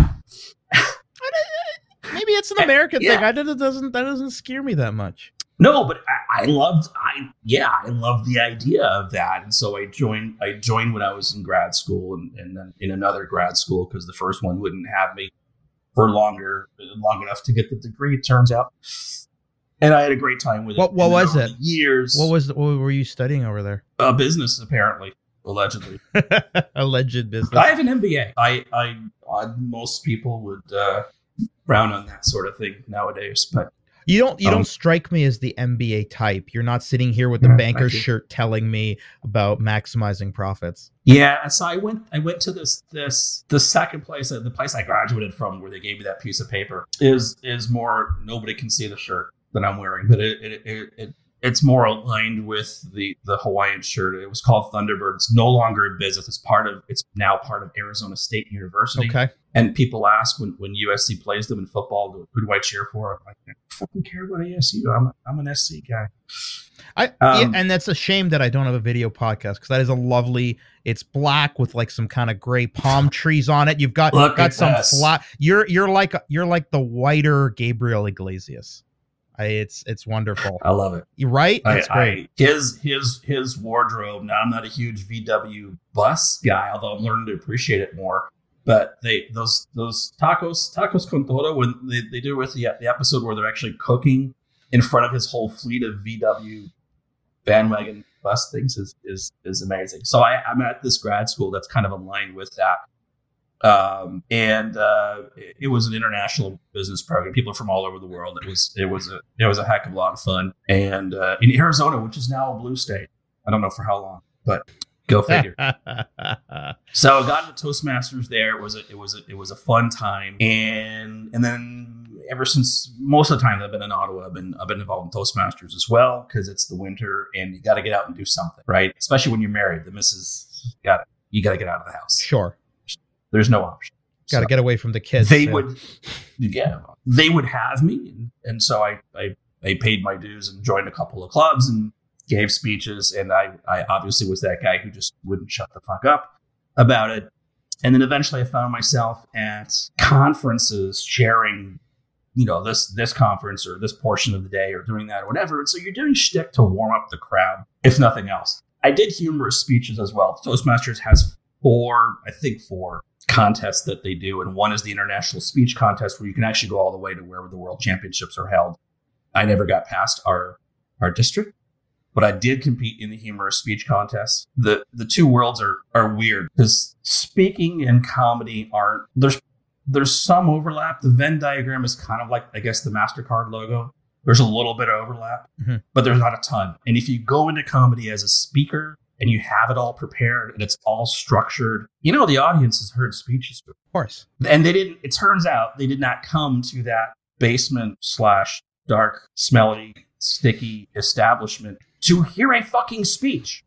Maybe it's an american yeah. thing. I it doesn't that doesn't scare me that much
no, but I, I, loved I yeah, I loved the idea of that. And so I joined I joined when I was in grad school and, and then in another grad school because the first one wouldn't have me for longer long enough to get the degree, it turns out. And I had a great time with
what,
it.
What was it?
Years.
What was what were you studying over there?
Uh, business, apparently, allegedly.
Alleged business.
I have an MBA. I, I, I most people would uh, frown on that sort of thing nowadays, but
you don't you um, don't strike me as the MBA type. You're not sitting here with the banker's shirt telling me about maximizing profits.
Yeah, so I went I went to this this the second place uh, the place I graduated from where they gave me that piece of paper is is more nobody can see the shirt that I'm wearing, but it it, it, it it's more aligned with the the Hawaiian shirt. It was called Thunderbird. It's no longer in business. It's part of it's now part of Arizona State University.
Okay.
And people ask when, when USC plays them in football, who do I cheer for? I'm like, I fucking care about ASU. I'm a, I'm an SC guy.
I um, yeah, and that's a shame that I don't have a video podcast because that is a lovely. It's black with like some kind of gray palm trees on it. You've got got some flat. You're you're like you're like the whiter Gabriel Iglesias. I, it's it's wonderful.
I love it.
You right?
That's I, great. I, his his his wardrobe. Now I'm not a huge VW bus guy, although I'm learning to appreciate it more. But they those those tacos tacos con todo when they, they do with the the episode where they're actually cooking in front of his whole fleet of VW bandwagon bus things is is is amazing. So I, I'm at this grad school that's kind of aligned with that. Um, and uh, it was an international business program. People from all over the world. It was it was a it was a heck of a lot of fun. And uh, in Arizona, which is now a blue state, I don't know for how long, but go figure. so I got into Toastmasters there. It was a it was a, it was a fun time, and and then ever since most of the time I've been in Ottawa, I've been I've been involved in Toastmasters as well because it's the winter and you got to get out and do something, right? Especially when you're married, the missus got you got to get out of the house.
Sure.
There's no option.
Got to so get away from the kids.
They would, yeah, they would have me, and, and so I, I I paid my dues and joined a couple of clubs and gave speeches, and I I obviously was that guy who just wouldn't shut the fuck up about it. And then eventually I found myself at conferences sharing, you know, this this conference or this portion of the day or doing that or whatever. And so you're doing shtick to warm up the crowd, if nothing else. I did humorous speeches as well. Toastmasters has four, I think four contests that they do, and one is the international speech contest where you can actually go all the way to where the world championships are held. I never got past our our district, but I did compete in the humorous speech contest. The the two worlds are are weird because speaking and comedy aren't there's there's some overlap. The Venn diagram is kind of like I guess the Mastercard logo. There's a little bit of overlap,
Mhm.
but there's not a ton. And if you go into comedy as a speaker and you have it all prepared and it's all structured, you know the audience has heard speeches before
Of course.
and they didn't it turns out they did not come to that basement slash dark smelly sticky establishment to hear a fucking speech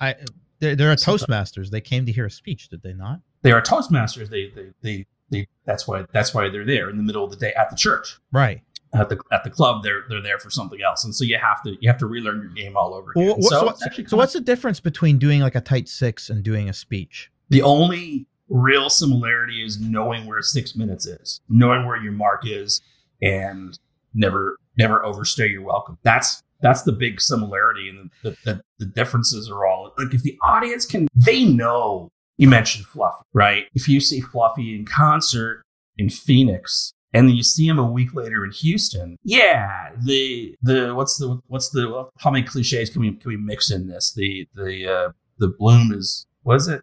I they're, they're a Toastmasters. They came to hear a speech, did they not?
they are toastmasters they they they, they that's why that's why they're there in the middle of the day at the church
Right.
At the at the club they're they're there for something else and so you have to you have to relearn your game all over again
Well, what- so,
so,
what-
actually
so what's the difference between doing like a tight six and doing a speech?
The only real similarity is knowing where six minutes is, knowing where your mark is, and never never overstay your welcome. That's that's the big similarity, and the, the, the differences are all like if the audience can, they know. You mentioned Fluffy, right? If you see Fluffy in concert in Phoenix, and then you see him a week later in Houston, yeah, the the what's the what's the how many cliches can we can we mix in this? The the uh, the bloom is what is it?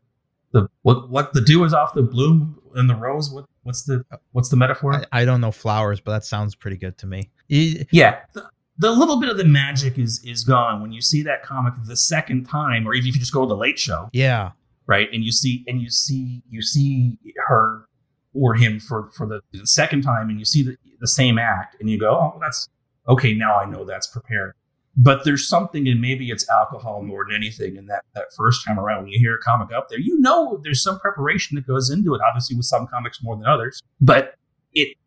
the what what the dew is off the bloom and the rose. What what's the what's the metaphor?
I, I don't know flowers, but that sounds pretty good to me.
Yeah, the, the little bit of the magic is is gone when you see that comic the second time, or even if you just go to the Late Show,
Yeah.
right? And you see and you see you see her or him for for the, second time, and you see the the same act, and you go, oh, that's okay. Now I know that's prepared. But there's something, and maybe it's alcohol more than anything. And that that first time around, when you hear a comic up there, you know there's some preparation that goes into it. Obviously, with some comics more than others, but it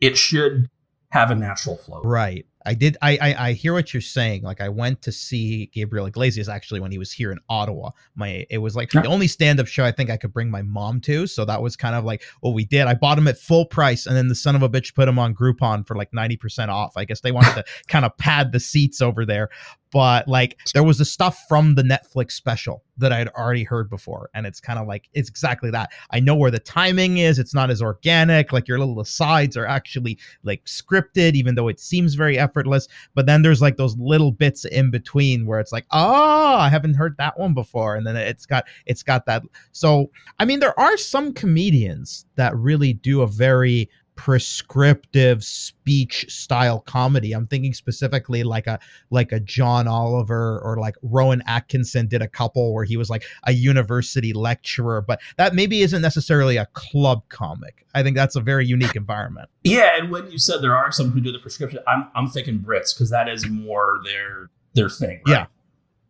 it should have a natural flow.
Right. I did. I, I I hear what you're saying. Like I went to see Gabriel Iglesias actually when he was here in Ottawa. My it was like
Yeah.
the only stand up show I think I could bring my mom to. So that was kind of like what we did. I bought him at full price, and then the son of a bitch put him on Groupon for like ninety percent off. I guess they wanted to kind of pad the seats over there. But like there was the stuff from the Netflix special that I had already heard before, and it's kind of like it's exactly that. I know where the timing is. It's not as organic. Like your little asides are actually like scripted, even though it seems very effortless. But then there's like those little bits in between where it's like, oh, I haven't heard that one before, and then it's got it's got that. So I mean, there are some comedians that really do a very prescriptive speech style comedy. I'm thinking specifically like a like a John Oliver or like Rowan Atkinson did a couple where he was like a university lecturer, but that maybe isn't necessarily a club comic. I think that's a very unique environment.
Yeah, and when you said there are some who do the prescription, I'm I'm thinking Brits because that is more their their thing. Right?
Yeah.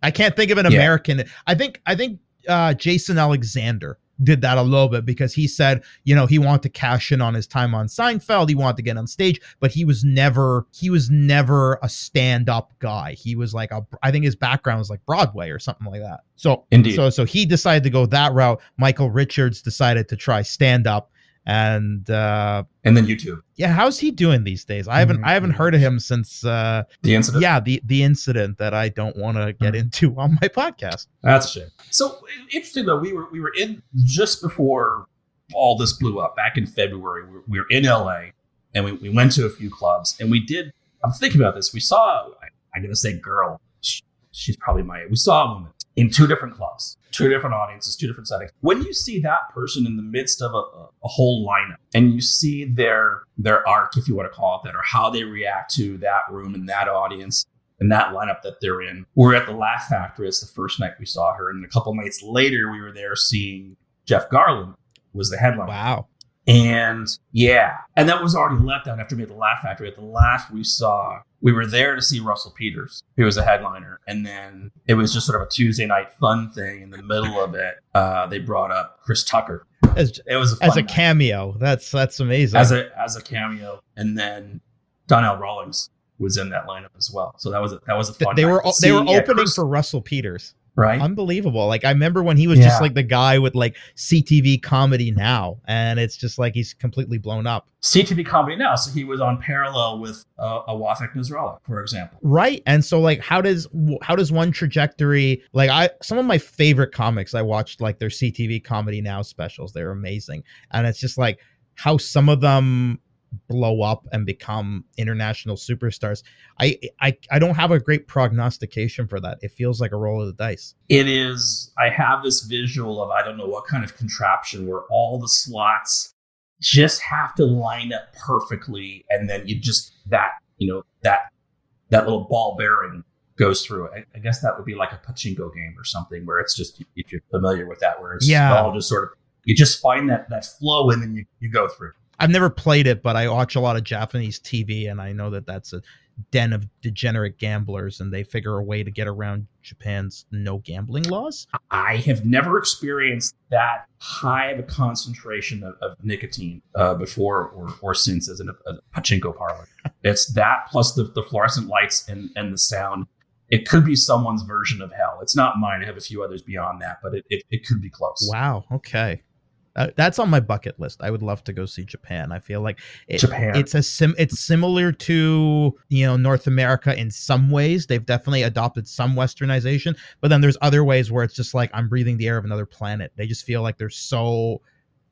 I can't think of an
Yeah.
American. I think I think uh, Jason Alexander did that a little bit because he said, you know, he wanted to cash in on his time on Seinfeld. He wanted to get on stage, but he was never he was never a stand-up guy. He was like a I think his background was like Broadway or something like that. So
Indeed.
so so he decided to go that route. Michael Richards decided to try stand-up. And uh
and then YouTube,
yeah, how's he doing these days? I haven't I haven't heard of him since uh
the incident.
yeah, the the incident that I don't want to get into on my podcast.
That's a shame. So interesting though, we were we were in just before all this blew up back in February. We were, we were in LA and we, we went to a few clubs and we did. I'm thinking about this. We saw. I, I'm gonna say girl. Sh- She's probably my. We saw a woman in two different clubs, two different audiences, two different settings. When you see that person in the midst of a, a, whole lineup and you see their their arc, if you want to call it that, or how they react to that room and that audience, and that lineup that they're in. We were at the Laugh Factory. It's the first night we saw her, and a couple nights later, we were there seeing Jeff Garlin was the headline.
Wow.
And yeah, and that was already let down after we had the Laugh Factory. At the last we saw we were there to see Russell Peters, who was a headliner, and then it was just sort of a Tuesday night fun thing. In the middle of it, uh, they brought up Chris Tucker.
As,
It was a fun
as a
night
cameo, that's that's amazing.
as a as a cameo, and then Donnell Rawlings was in that lineup as well. So that was a, that was a fun.
they
night.
were they were
yeah,
opening
Chris-
for Russell Peters.
Right?
Unbelievable. Like I remember when he was just like the guy with like CTV comedy now, and it's just like he's completely blown up.
CTV comedy now, so he was on parallel with uh, Awafik Nasrallah, for example.
Right. And so like how does how does one trajectory like I some of my favorite comics I watched like their CTV comedy now specials. They're amazing. And it's just like how some of them blow up and become international superstars. I I I don't have a great prognostication for that. It feels like a roll of the dice.
It is. I have this visual of I don't know what kind of contraption where all the slots just have to line up perfectly, and then you just that you know that that little ball bearing goes through it. I, I guess that would be like a pachinko game or something where it's just if you're familiar with that, where it's
Yeah.
all just sort of you just find that that flow and then you, you go through.
I've never played it, but I watch a lot of Japanese TV and I know that that's a den of degenerate gamblers and they figure a way to get around Japan's no gambling laws.
I have never experienced that high of a concentration of, of nicotine uh, before or, or since as in a, a pachinko parlor. It's that plus the, the fluorescent lights and, and the sound. It could be someone's version of hell. It's not mine. I have a few others beyond that, but it, it, it could be close.
Wow. Okay. Uh, that's on my bucket list. I would love to go see Japan. I feel like it,
Japan.
It's a sim. It's similar to you know North America in some ways. They've definitely adopted some Westernization, but then there's other ways where it's just like I'm breathing the air of another planet. They just feel like they're so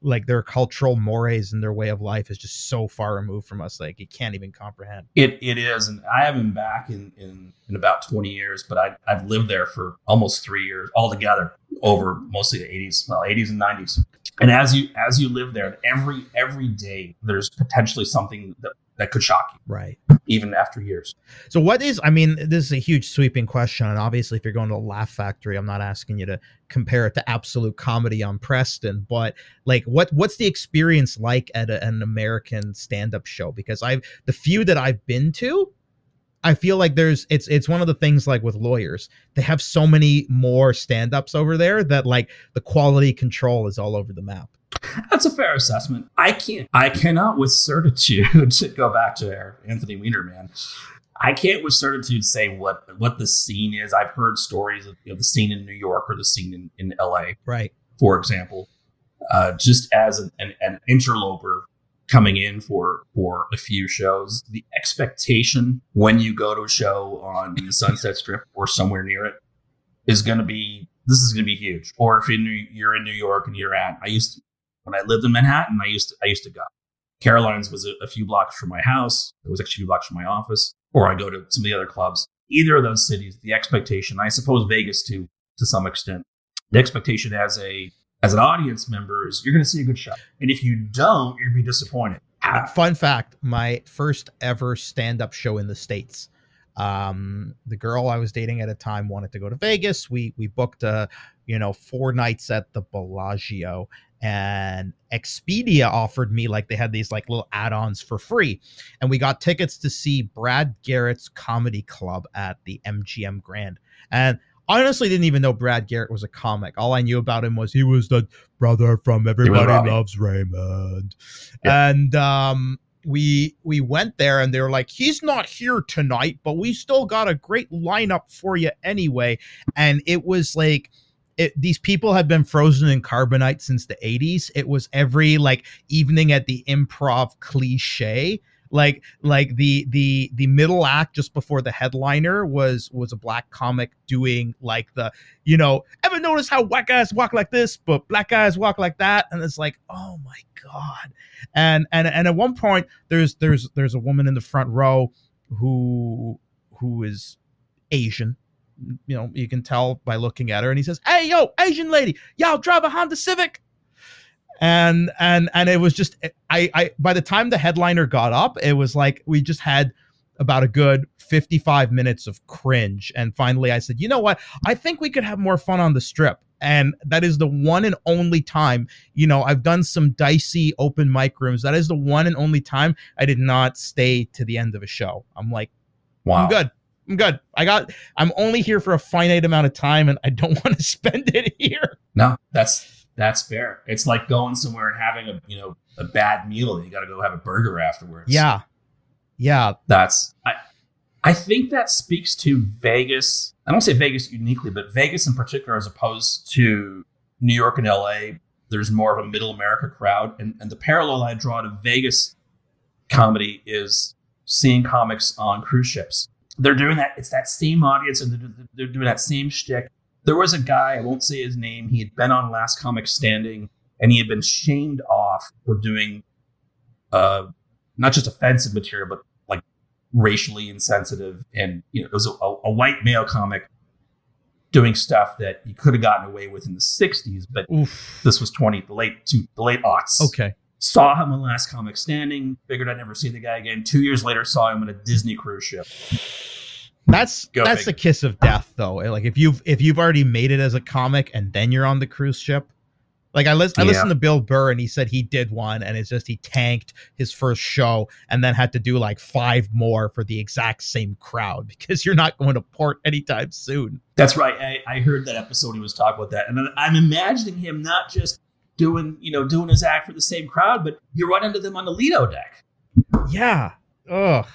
like their cultural mores and their way of life is just so far removed from us. Like you can't even comprehend.
It, it is. And I haven't been back in, in, in about 20 years, but I, I've lived there for almost three years altogether over mostly the 80s, well, 80s and 90s. And as you as you live there, every every day there's potentially something that, that could shock you,
Right.
even after years.
So what is I mean, this is a huge sweeping question. And obviously if you're going to a laugh factory, I'm not asking you to compare it to absolute comedy on Preston, but like what what's the experience like at a, an American stand-up show? Because I've the few that I've been to, I feel like there's it's it's one of the things like with lawyers. They have so many more stand-ups over there that like the quality control is all over the map.
That's a fair assessment. I can't. I cannot with certitude to go back to Anthony Weiner man. I can't with certitude say what what the scene is. I've heard stories of you know, the scene in New York or the scene in, in L.A.
Right.
for example, uh, just as an, an, an interloper coming in for for a few shows, the expectation when you go to a show on the Sunset Strip or somewhere near it is going to be this is going to be huge. Or if you're in New York and you're at, I used to, when I lived in Manhattan, I used to I used to go. Caroline's was a, a few blocks from my house. It was actually a few blocks from my office. Or I go to some of the other clubs. Either of those cities, the expectation, I suppose Vegas too, to some extent, the expectation as a as an audience member is you're going to see a good show, and if you don't, you're going to be disappointed.
Uh, fun fact my first ever stand-up show in the states. Um the girl i was dating at a time wanted to go to vegas. We we booked a you know four nights at the bellagio and expedia offered me like they had these like little add-ons for free. And we got tickets to see brad garrett's comedy club at the mgm grand. And I honestly didn't even know Brad Garrett was a comic. All I knew about him was he was the brother from Everybody Loves Raymond.
Yeah.
And um we we went there and they were like, he's not here tonight, but we still got a great lineup for you anyway. And it was like it, these people had been frozen in carbonite since the 80s. It was every like evening at the improv cliche like like the the the middle act just before the headliner was was a black comic doing like the you know ever notice how white guys walk like this but black guys walk like that? And it's like oh my god. And and and at one point there's there's there's a woman in the front row who who is asian you know you can tell by looking at her and he says hey yo asian lady y'all drive a honda civic and and and it was just i i by the time the headliner got up it was like we just had about a good 55 minutes of cringe. And finally i said you know what? I think we could have more fun on the strip. And that is the one and only time you know i've done some dicey open mic rooms. That is the one and only time i did not stay to the end of a show. I'm like
Wow,
i'm good. I'm good. I got i'm only here for a finite amount of time and i don't want to spend it here.
No, that's that's fair. It's like going somewhere and having a you know a bad meal and you got to go have a burger afterwards.
yeah yeah
that's I I think that speaks to Vegas. I don't say Vegas uniquely, but Vegas in particular, as opposed to New York and LA. There's more of a middle America crowd, and, and the parallel I draw to Vegas comedy is seeing comics on cruise ships. They're doing that. It's that same audience, and they're, they're doing that same shtick. There was a guy, I won't say his name. He had been on Last Comic Standing, and he had been shamed off for doing, uh, not just offensive material, but like racially insensitive. And you know, it was a, a white male comic doing stuff that he could have gotten away with in the '60s, but
Oof.
this was 20 the late two, the late aughts.
Okay.
Saw him on Last Comic Standing. Figured I'd never see the guy again. Two years later, saw him on a Disney cruise ship.
That's
Go
that's
figure.
the kiss of death, though. Eh, like if you've if you've already made it as a comic and then you're on the cruise ship. Like I listen, I
Yeah.
listened to Bill Burr and he said he did one and it's just he tanked his first show and then had to do like five more for the exact same crowd because you're not going to port anytime soon.
That's right. I, I heard that episode. He was talking about that, and I'm imagining him not just doing you know doing his act for the same crowd, but you run into them on the Lido deck.
Yeah. Ugh.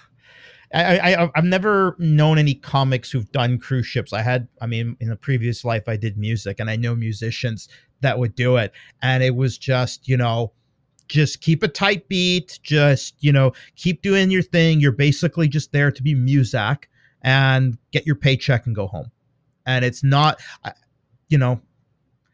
I, I I've never known any comics who've done cruise ships. I had, I mean, in a previous life, I did music, and I know musicians that would do it, and it was just, you know, just keep a tight beat, just you know, keep doing your thing. You're basically just there to be Muzak and get your paycheck and go home. And it's not, you know,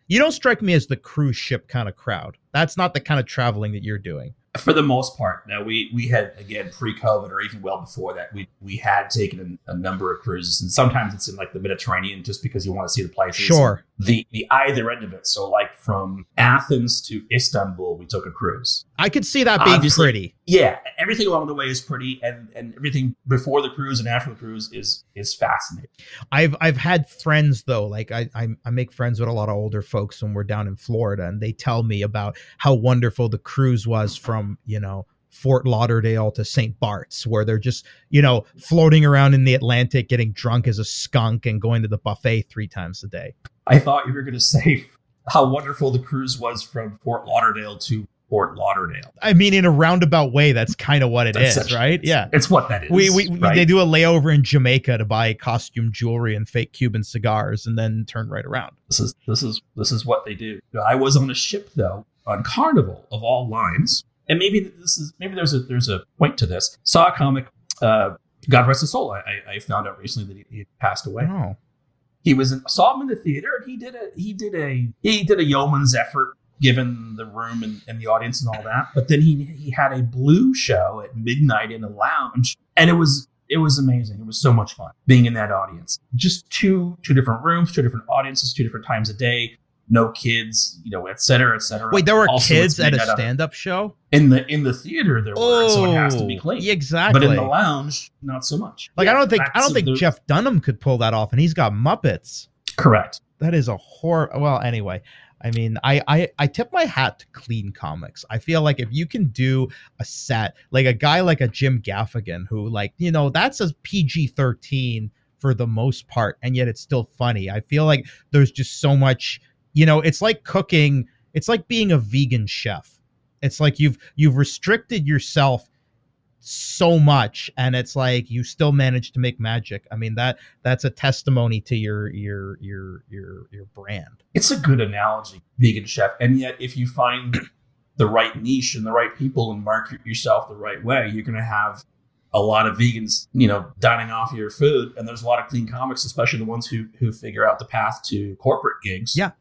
you don't strike me as the cruise ship kind of crowd. That's not the kind of traveling that you're doing.
For the most part, now we we had again pre-COVID or even well before that, we we had taken a, a number of cruises, and sometimes it's in like the Mediterranean just because you want to see the places.
Sure.
The the either end of it. So like from Athens to Istanbul, we took a cruise.
I could see that being
Obviously-
pretty.
yeah, everything along the way is pretty, and and everything before the cruise and after the cruise is is fascinating.
I've I've had friends though, like I, I I make friends with a lot of older folks when we're down in Florida, and they tell me about how wonderful the cruise was from you know Fort Lauderdale to St. Bart's, where they're just you know floating around in the Atlantic, getting drunk as a skunk, and going to the buffet three times a day.
I thought you were going to say how wonderful the cruise was from Fort Lauderdale to Fort Lauderdale.
I mean, in a roundabout way, that's kind of what it
That's
is,
such-
right? Yeah.
It's what that is.
We, we, we
right?
they do a layover in Jamaica to buy costume jewelry and fake Cuban cigars, and then turn right around.
this is this is this is what they do. I was on a ship though on Carnival of all lines, and maybe this is maybe there's a there's a point to this. Saw a comic. Uh, God rest his soul. I, I- found out recently that he, he passed away.
Oh,
he was in, saw him in the theater and he did a he did a he did a yeoman's effort given the room and, and the audience and all that but then he he had a blue show at midnight in a lounge and it was it was amazing it was so much fun being in that audience just two two different rooms two different audiences two different times a day no kids you know et cetera et cetera
wait, there were
Also,
kids at a
made out of-
stand-up show.
in the in the theater there were so it has to be
Oh,
clean
exactly.
but in the lounge not so much
Like I don't think I don't think
the-
Jeff Dunham could pull that off, and he's got Muppets.
correct
That is a horror. Well, anyway, I mean, I, I I tip my hat to clean comics. I feel like if you can do a set like a guy like a Jim Gaffigan, who like you know that's a PG thirteen for the most part, and yet it's still funny. I feel like there's just so much. You know, it's like cooking. It's like being a vegan chef. It's like you've you've restricted yourself so much and it's like you still manage to make magic i mean that that's a testimony to your your your your your brand
it's a good analogy, vegan chef. And yet, if you find the right niche and the right people and market yourself the right way, you're going to have a lot of vegans, you know, dining off your food. And there's a lot of clean comics, especially the ones who who figure out the path to corporate gigs.
Yeah.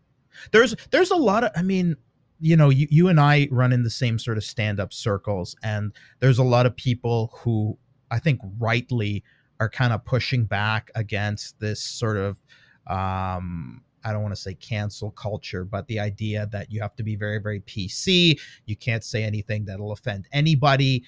There's there's a lot of i mean you know you, you and i run in the same sort of stand-up circles and there's a lot of people who i think rightly are kind of pushing back against this sort of um I don't want to say cancel culture, but the idea that you have to be very, very PC. You can't say anything that'll offend anybody.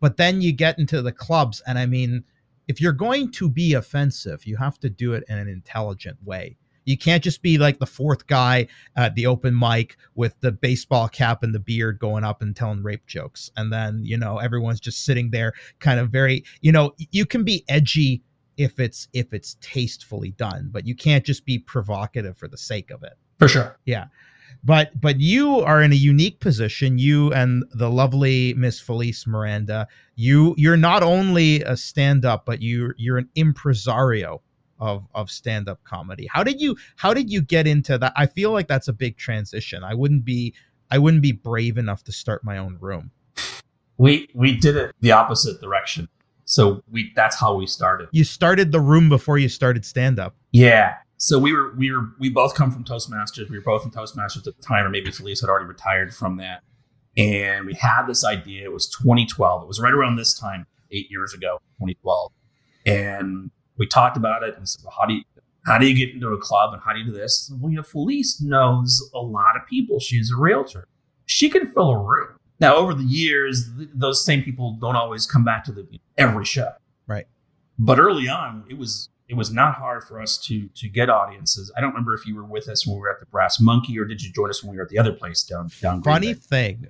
But then you get into the clubs, and I mean, if you're going to be offensive, you have to do it in an intelligent way. You can't just be like the fourth guy at the open mic with the baseball cap and the beard going up and telling rape jokes. And then, you know, everyone's just sitting there kind of very, you know, you can be edgy if it's if it's tastefully done, but you can't just be provocative for the sake of it.
for sure.
Yeah but but you are in a unique position. You and the lovely Miss Felice Miranda. You you're not only a stand up, but you you're an impresario of of stand up comedy. How did you how did you get into that? I feel like that's a big transition. I wouldn't be I wouldn't be brave enough to start my own room.
We we did it the opposite direction. So we that's how we started.
You started the room before you started stand up.
Yeah. So we were we were we both come from Toastmasters. We were both in Toastmasters at the time, or maybe Felice had already retired from that. And we had this idea. It was 2012. It was right around this time, eight years ago, 2012. And we talked about it and said, well, how do you how do you get into a club and how do you do this? Well, you know, Felice knows a lot of people. She's a realtor. She can fill a room. Now, over the years, th- those same people don't always come back to the every show.
Right.
But early on, it was it was not hard for us to to get audiences. I don't remember if you were with us when we were at the Brass Monkey or did you join us when we were at the other place down down.
Funny thing,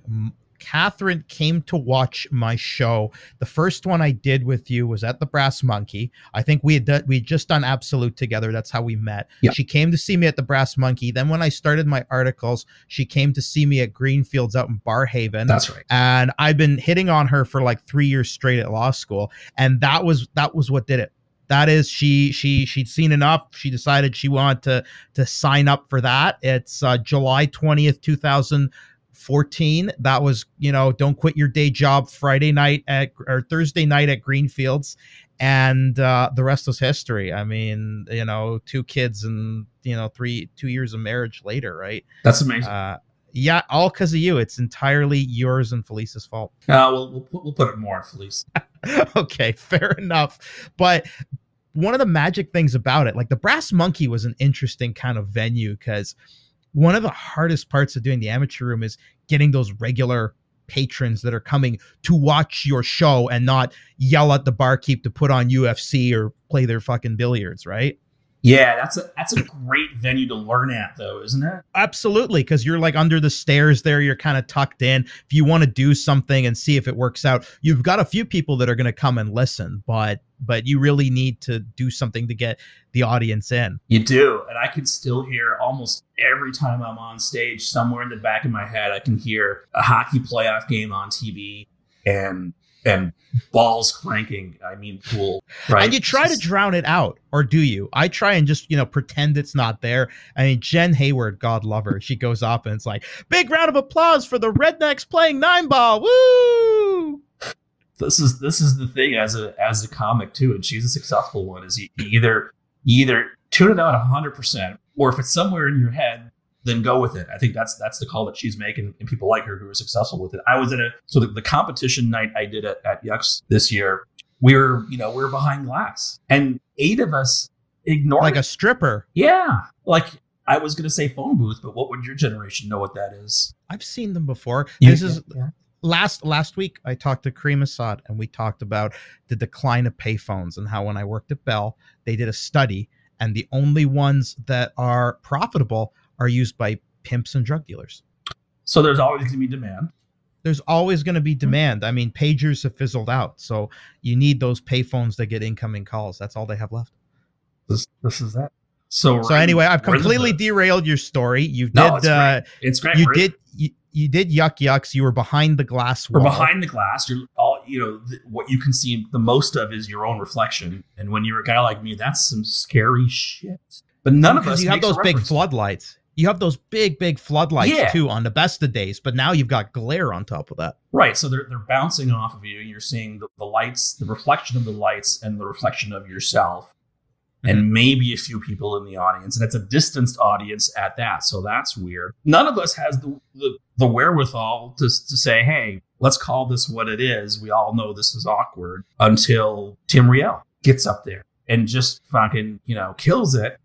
Catherine came to watch my show. The first one I did with you was at the Brass Monkey. I think we had done, we had just done Absolute together. That's how we met.
Yeah.
She came to see me at the Brass Monkey. Then when I started my articles, she came to see me at Greenfields out in Barrhaven.
That's right.
and I've been hitting on her for like three years straight at law school, and that was that was what did it. That is, she she she'd seen enough. She decided she wanted to to sign up for that. It's uh, July twentieth, two thousand fourteen. That was you know, don't quit your day job. Friday night at or Thursday night at Greenfields, and uh, the rest was history. I mean, you know, two kids and you know three two years of marriage later, right?
That's amazing.
Uh, yeah, all because of you. It's entirely yours and Felice's fault.
Uh, we'll, we'll put- we'll put it more on Felice.
okay, fair enough. But one of the magic things about it, like the Brass Monkey was an interesting kind of venue because one of the hardest parts of doing the amateur room is getting those regular patrons that are coming to watch your show and not yell at the barkeep to put on UFC or play their fucking billiards, right?
Yeah, that's a that's a great venue to learn at, though, isn't it?
Absolutely, because you're like under the stairs there, you're kind of tucked in. If you want to do something and see if it works out, you've got a few people that are going to come and listen, but but you really need to do something to get the audience in.
You do, and I can still hear almost every time I'm on stage. Somewhere in the back of my head, I can hear a hockey playoff game on TV and and balls cranking. I mean, cool, right?
And you try to drown it out, or do you? I try and just, you know, pretend it's not there. I mean, Jen Hayward, God love her, she goes up and it's like, big round of applause for the Rednecks playing nine ball. Woo!
this is this is the thing as a as a comic too, and she's a successful one. Is you, you either either tune it out hundred percent, or if it's somewhere in your head, then go with it. I think that's that's the call that she's making, and people like her who are successful with it. I was at a so the, the competition night I did at, at Yucks this year. We were you know we were behind glass, and eight of us ignored
Like
it.
a stripper.
yeah, like I was gonna say phone booth, but what would your generation know what that is?
I've seen them before.
You-
this is
yeah.
last last week I talked to Kareem Assad and we talked about the decline of payphones and how when I worked at Bell, they did a study and the only ones that are profitable are used by pimps and drug dealers.
so. There's always gonna be demand.
There's always going to be demand. I mean, pagers have fizzled out, so you need those payphones that get incoming calls. That's all they have left.
This this is that. So
So anyway, I've
we're in the
completely derailed your story. You
No,
did
it's
uh,
It's great.
you
We're-
did you, you did Yuk Yuk's. You were behind the glass
We're behind the glass. You're all you know. Th- what you can see the most of is your own reflection. And when you're a guy like me, that's some scary shit. But none of us
you have those big floodlights. You have those big, big floodlights
Yeah.
too on the best of days, but now you've got glare on top of that.
Right. So they're they're bouncing off of you, and you're seeing the, the lights, the reflection of the lights, and the reflection of yourself,
Mm-hmm.
and maybe a few people in the audience, and it's a distanced audience at that. So that's weird. None of us has the the, the wherewithal to to say, hey, let's call this what it is. We all know this is awkward until Tim Riel gets up there and just fucking you know kills it.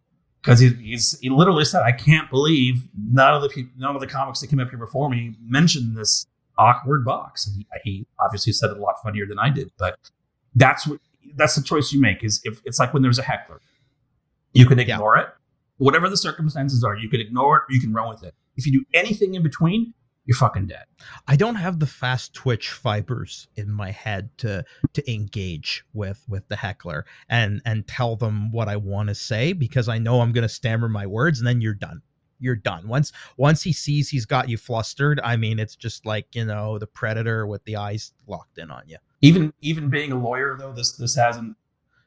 Because he, he's he literally said, "I can't believe none of the peop none of the comics that came up here before me mentioned this awkward box. And he, he obviously said it a lot funnier than I did, but that's what that's the choice you make. Is if it's like when there's a heckler, you can
Yeah.
ignore it, whatever the circumstances are. You can ignore it, or you can run with it. If you do anything in between, you're fucking dead.
I don't have the fast twitch fibers in my head to to engage with with the heckler and and tell them what I want to say because I know I'm going to stammer my words and then you're done. You're done. Once once he sees he's got you flustered, I mean, it's just like you know the predator with the eyes locked in on you.
Even even being a lawyer though, this this hasn't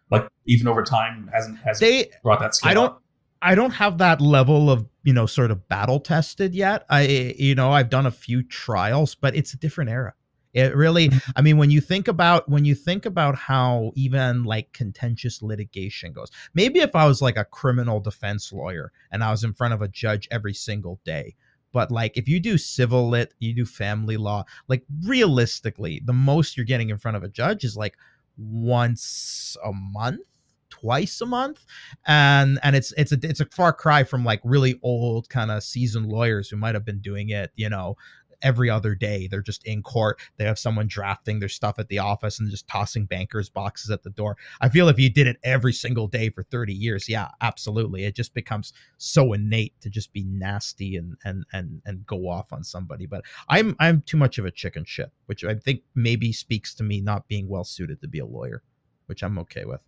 like even over time hasn't hasn't
They
brought that skill.
I don't
up.
I don't have that level of, you know, sort of battle tested yet. I you know, I've done a few trials, but it's a different era. It really mm-hmm. I mean when you think about when you think about how even like contentious litigation goes. Maybe if I was like a criminal defense lawyer and I was in front of a judge every single day. But like if you do civil lit, you do family law, like realistically, the most you're getting in front of a judge is like once a month, twice a month and and it's it's a it's a far cry from like really old kind of seasoned lawyers who might have been doing it you know every other day. They're just in court. They have someone drafting their stuff at the office and just tossing bankers boxes at the door. I feel if you did it every single day for 30 years yeah absolutely. It just becomes so innate to just be nasty and and and and go off on somebody. But i'm i'm too much of a chicken shit which i think maybe speaks to me not being well suited to be a lawyer which i'm okay with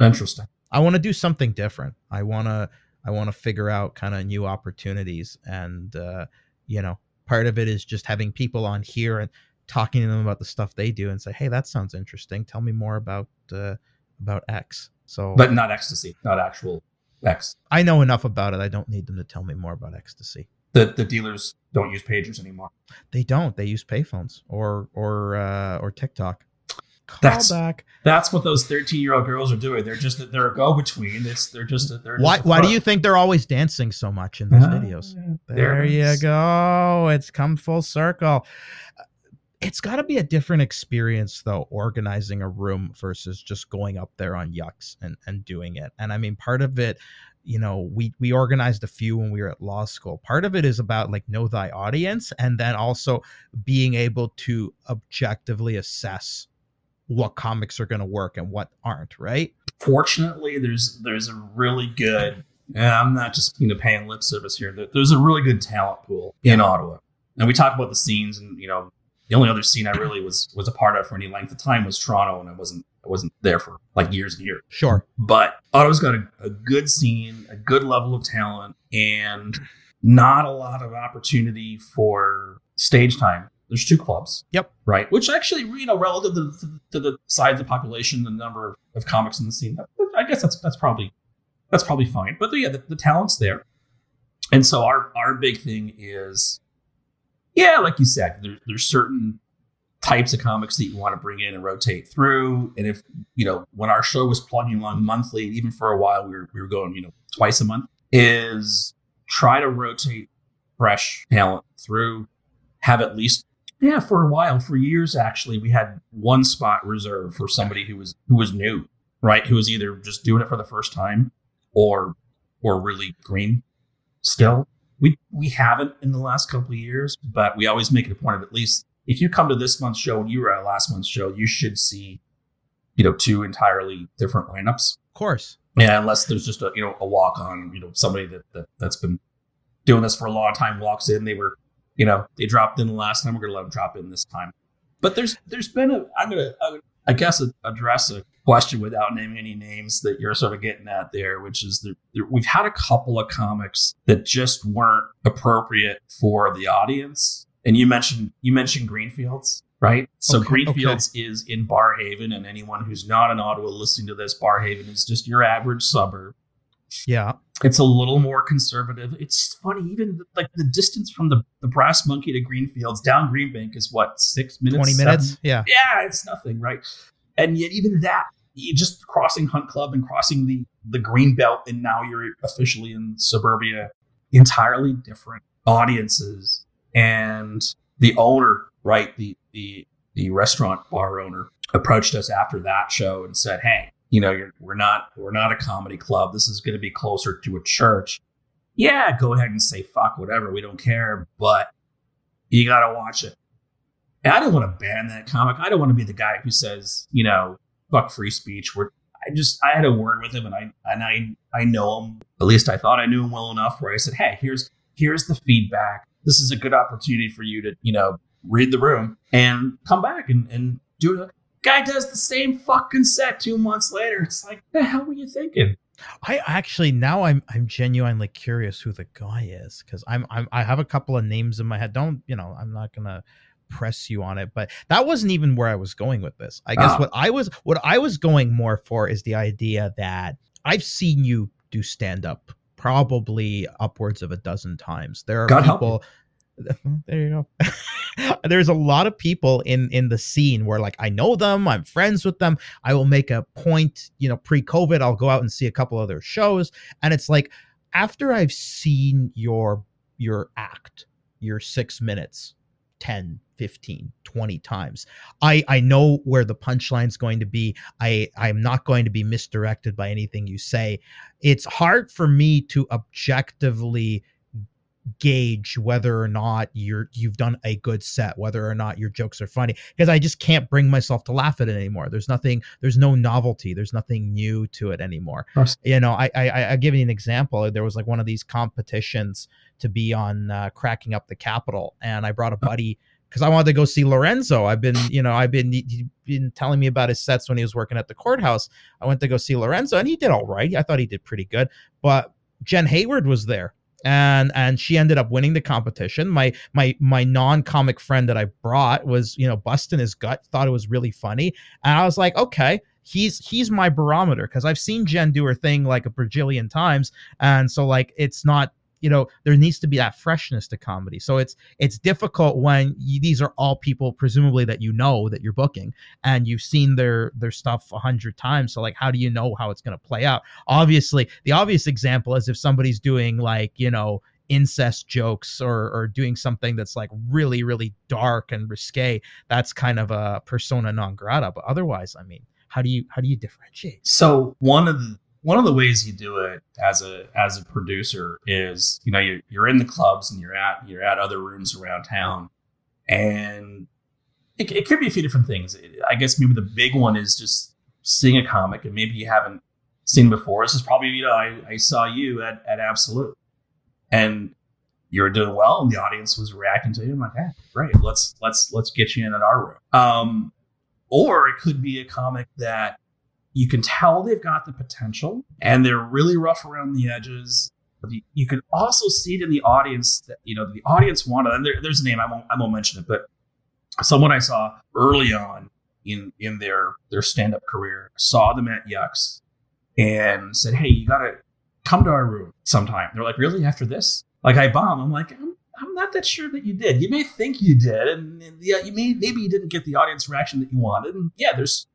Interesting.
I want to do something different. I want to I want to figure out kind of new opportunities and uh you know, part of it is just having people on here and talking to them about the stuff they do and say, "Hey, that sounds interesting. Tell me more about uh about X." So
But not ecstasy, not actual X.
I know enough about it. I don't need them to tell me more about ecstasy.
The the dealers don't use pagers anymore.
They don't. They use payphones or or uh or TikTok.
That's-
Callback.
That's what those thirteen year old girls are doing. They're just they're a go between. It's they're just a, they're just
Why why do you think they're always dancing so much in those
Ah,
videos?
there
There you go. It's come full circle. It's got to be a different experience, though, organizing a room versus just going up there on yucks and, and doing it. And I mean, part of it, you know, we we organized a few when we were at law school. Part of it is about like know thy audience, and then also being able to objectively assess what comics are going to work and what aren't. Right?
fortunately there's there's a really good and i'm not just you know paying lip service here there's a really good talent pool in ottawa and we talk about the scenes and you know the only other scene i really was was a part of for any length of time was toronto and i wasn't i wasn't there for like years and years
Sure.
but ottawa's got a, a good scene a good level of talent and not a lot of opportunity for stage time there's two clubs
Yep.
right? Which actually, you know, relative to, to, to the size of the population, the number of, of comics in the scene, I guess that's that's probably that's probably fine. But yeah, the, the talent's there, and so our our big thing is, yeah, like you said, there, there's certain types of comics that you want to bring in and rotate through. And if you know, when our show was plugging along monthly, even for a while, we were we were going, you know, twice a month, is try to rotate fresh talent through, have at least yeah, for a while, for years actually, we had one spot reserved for somebody who was who was new, right? Who was either just doing it for the first time or or really green still. We we haven't in the last couple of years, but we always make it a point of at least if you come to this month's show and you were at last month's show, you should see, you know, two entirely different lineups.
Of course.
Yeah, unless there's just a you know a walk on, you know, somebody that, that that's been doing this for a long time walks in. They were, you know, they dropped in the last time. We're gonna let them drop in this time. But there's there's been a I'm gonna I, guess address a question without naming any names that you're sort of getting at there, which is that we've had a couple of comics that just weren't appropriate for the audience. And you mentioned you mentioned Greenfields, right? So
Okay,
Greenfields is in Barrhaven, and anyone who's not in Ottawa listening to this, Barrhaven is just your average suburb.
Yeah.
It's a little more conservative. It's funny, even like the distance from the, the Brass Monkey to Greenfields down Greenbank is what six minutes,
20
seven-
minutes. Yeah.
yeah, it's nothing, right? And yet, even that, you just crossing Hunt Club and crossing the the green belt, and now you're officially in suburbia. Entirely different audiences, and the owner, right? The the the restaurant bar owner approached us after that show and said, "Hey, you know, we're not we're not a comedy club. This is going to be closer to a church. Yeah, go ahead and say fuck whatever. We don't care, but you got to watch it." And I don't want to ban that comic. I don't want to be the guy who says, you know, fuck free speech. We're, I just I had a word with him and I and I I know him. At least I thought I knew him well enough where I said, Hey, here's here's the feedback. This is a good opportunity for you to, you know, read the room and come back and, and do it. Guy does the same fucking set two months later. It's like, the hell were you thinking?
I actually now I'm I'm genuinely curious who the guy is because I'm, I'm I have a couple of names in my head. Don't you know? I'm not gonna press you on it, but that wasn't even where I was going with this. I guess
Ah.
what I was what I was going more for is the idea that I've seen you do stand up probably upwards of a dozen times. There are
God
people there you go. There's a lot of people in in the scene where like I know them, I'm friends with them. I will make a point, you know, pre-COVID, I'll go out and see a couple other shows and it's like after I've seen your your act, your 6 minutes, 10, 15, 20 times. I I know where the punchline's going to be. I I'm not going to be misdirected by anything you say. It's hard for me to objectively gauge whether or not you're you've done a good set whether or not your jokes are funny because i just can't bring myself to laugh at it anymore. There's nothing there's no novelty. There's nothing new to it anymore. You know i i i give you an example. There was like one of these competitions to be on uh, cracking up the capital and i brought a buddy because i wanted to go see lorenzo. I've been you know i've been been telling me about his sets when he was working at the courthouse. I went to go see lorenzo and he did all right. I thought he did pretty good but jen hayward was there and and she ended up winning the competition. My my my non-comic friend that i brought was you know busting his gut thought it was really funny. And i was like okay he's he's my barometer because i've seen jen do her thing like a bajillion times. And so like it's not you know there needs to be that freshness to comedy. So it's it's difficult when you, these are all people presumably that you know that you're booking and you've seen their their stuff a hundred times. So like how do you know how it's going to play out? Obviously the obvious example is if somebody's doing like you know incest jokes or or doing something that's like really really dark and risque that's kind of a persona non grata. But otherwise i mean how do you how do you differentiate?
So one of the one of the ways you do it as a as a producer is you know you're, you're in the clubs and you're at you're at other rooms around town. And it, it could be a few different things. I guess maybe the big one is just seeing a comic and maybe you haven't seen before. This is probably you know i, I saw you at, at absolute. And you're doing well and the audience was reacting to you. I'm like hey great. Let's let's let's get you in at our room. Um or it could be a comic that you can tell they've got the potential and they're really rough around the edges. You can also see it in the audience that, you know, the audience wanted, and there, there's a name, I won't, I won't mention it, but someone I saw early on in, in their, their stand up career saw them at Yucks and said, Hey, you got to come to our room sometime. They're like, Really? After this? Like, I bomb. I'm like, I'm, I'm not that sure that you did. You may think you did, and, and yeah, you may maybe you didn't get the audience reaction that you wanted. And yeah, there's,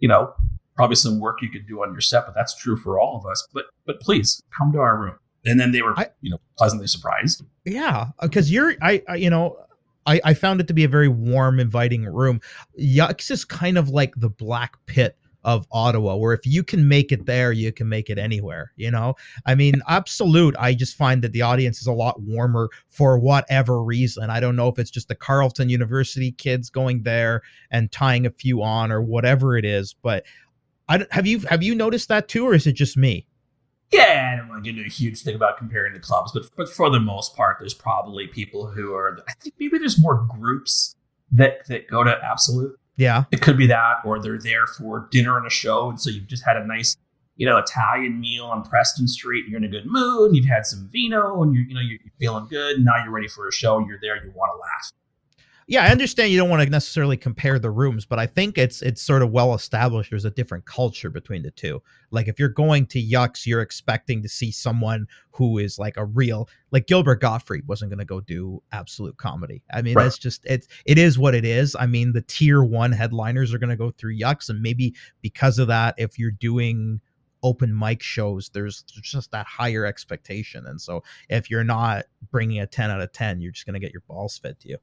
you know, probably some work you could do on your set, but that's true for all of us. But but please come to our room. And then they were,
I-
you know, pleasantly surprised.
Yeah, uh, because you're I, I you know I I found it to be a very warm, inviting room. Yucks is kind of like the black pit of Ottawa, where if you can make it there, you can make it anywhere. You know, I mean, absolute. I just find that the audience is a lot warmer for whatever reason. I don't know if it's just the Carleton University kids going there and tying a few on or whatever it is, but. I have you have you noticed that too, or is it just me?
Yeah, I don't want to get into a huge thing about comparing the clubs, but but for the most part, there's probably people who are. I think maybe there's more groups that that go to Absolute.
Yeah,
It could be that, or they're there for dinner and a show, and so you've just had a nice, you know, Italian meal on Preston Street. And you're in a good mood, and you've had some vino, and you're you know you're feeling good. And now you're ready for a show. You're there. You want to laugh.
Yeah, I understand you don't want to necessarily compare the rooms, but I think it's it's sort of well established. There's a different culture between the two. Like if you're going to Yucks, you're expecting to see someone who is like a real like Gilbert Gottfried wasn't going to go do absolute comedy. I mean,
Right.
that's just it's it is what it is. I mean, the tier one headliners are going to go through Yucks, and maybe because of that, if you're doing open mic shows there's there's just that higher expectation and so if you're not bringing a 10 out of 10 you're just going to get your balls fed to you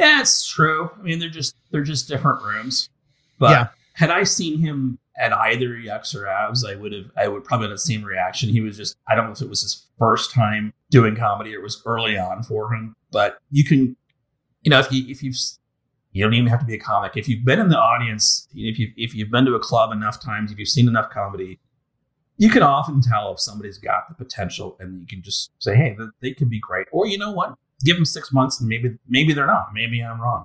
Yeah, it's true. I mean, they're just they're just different rooms. But
Yeah.
had I seen him at either Yucks or Abs, I would have I would probably have the same reaction. He was just I don't know if it was his first time doing comedy or it was early on for him. But you can, you know, if you if you've you don't even have to be a comic. If you've been in the audience, if you if you've been to a club enough times, if you've seen enough comedy, you can often tell if somebody's got the potential, and you can just say, "Hey, they could be great," or you know what, give them six months, and maybe maybe they're not. Maybe I'm wrong.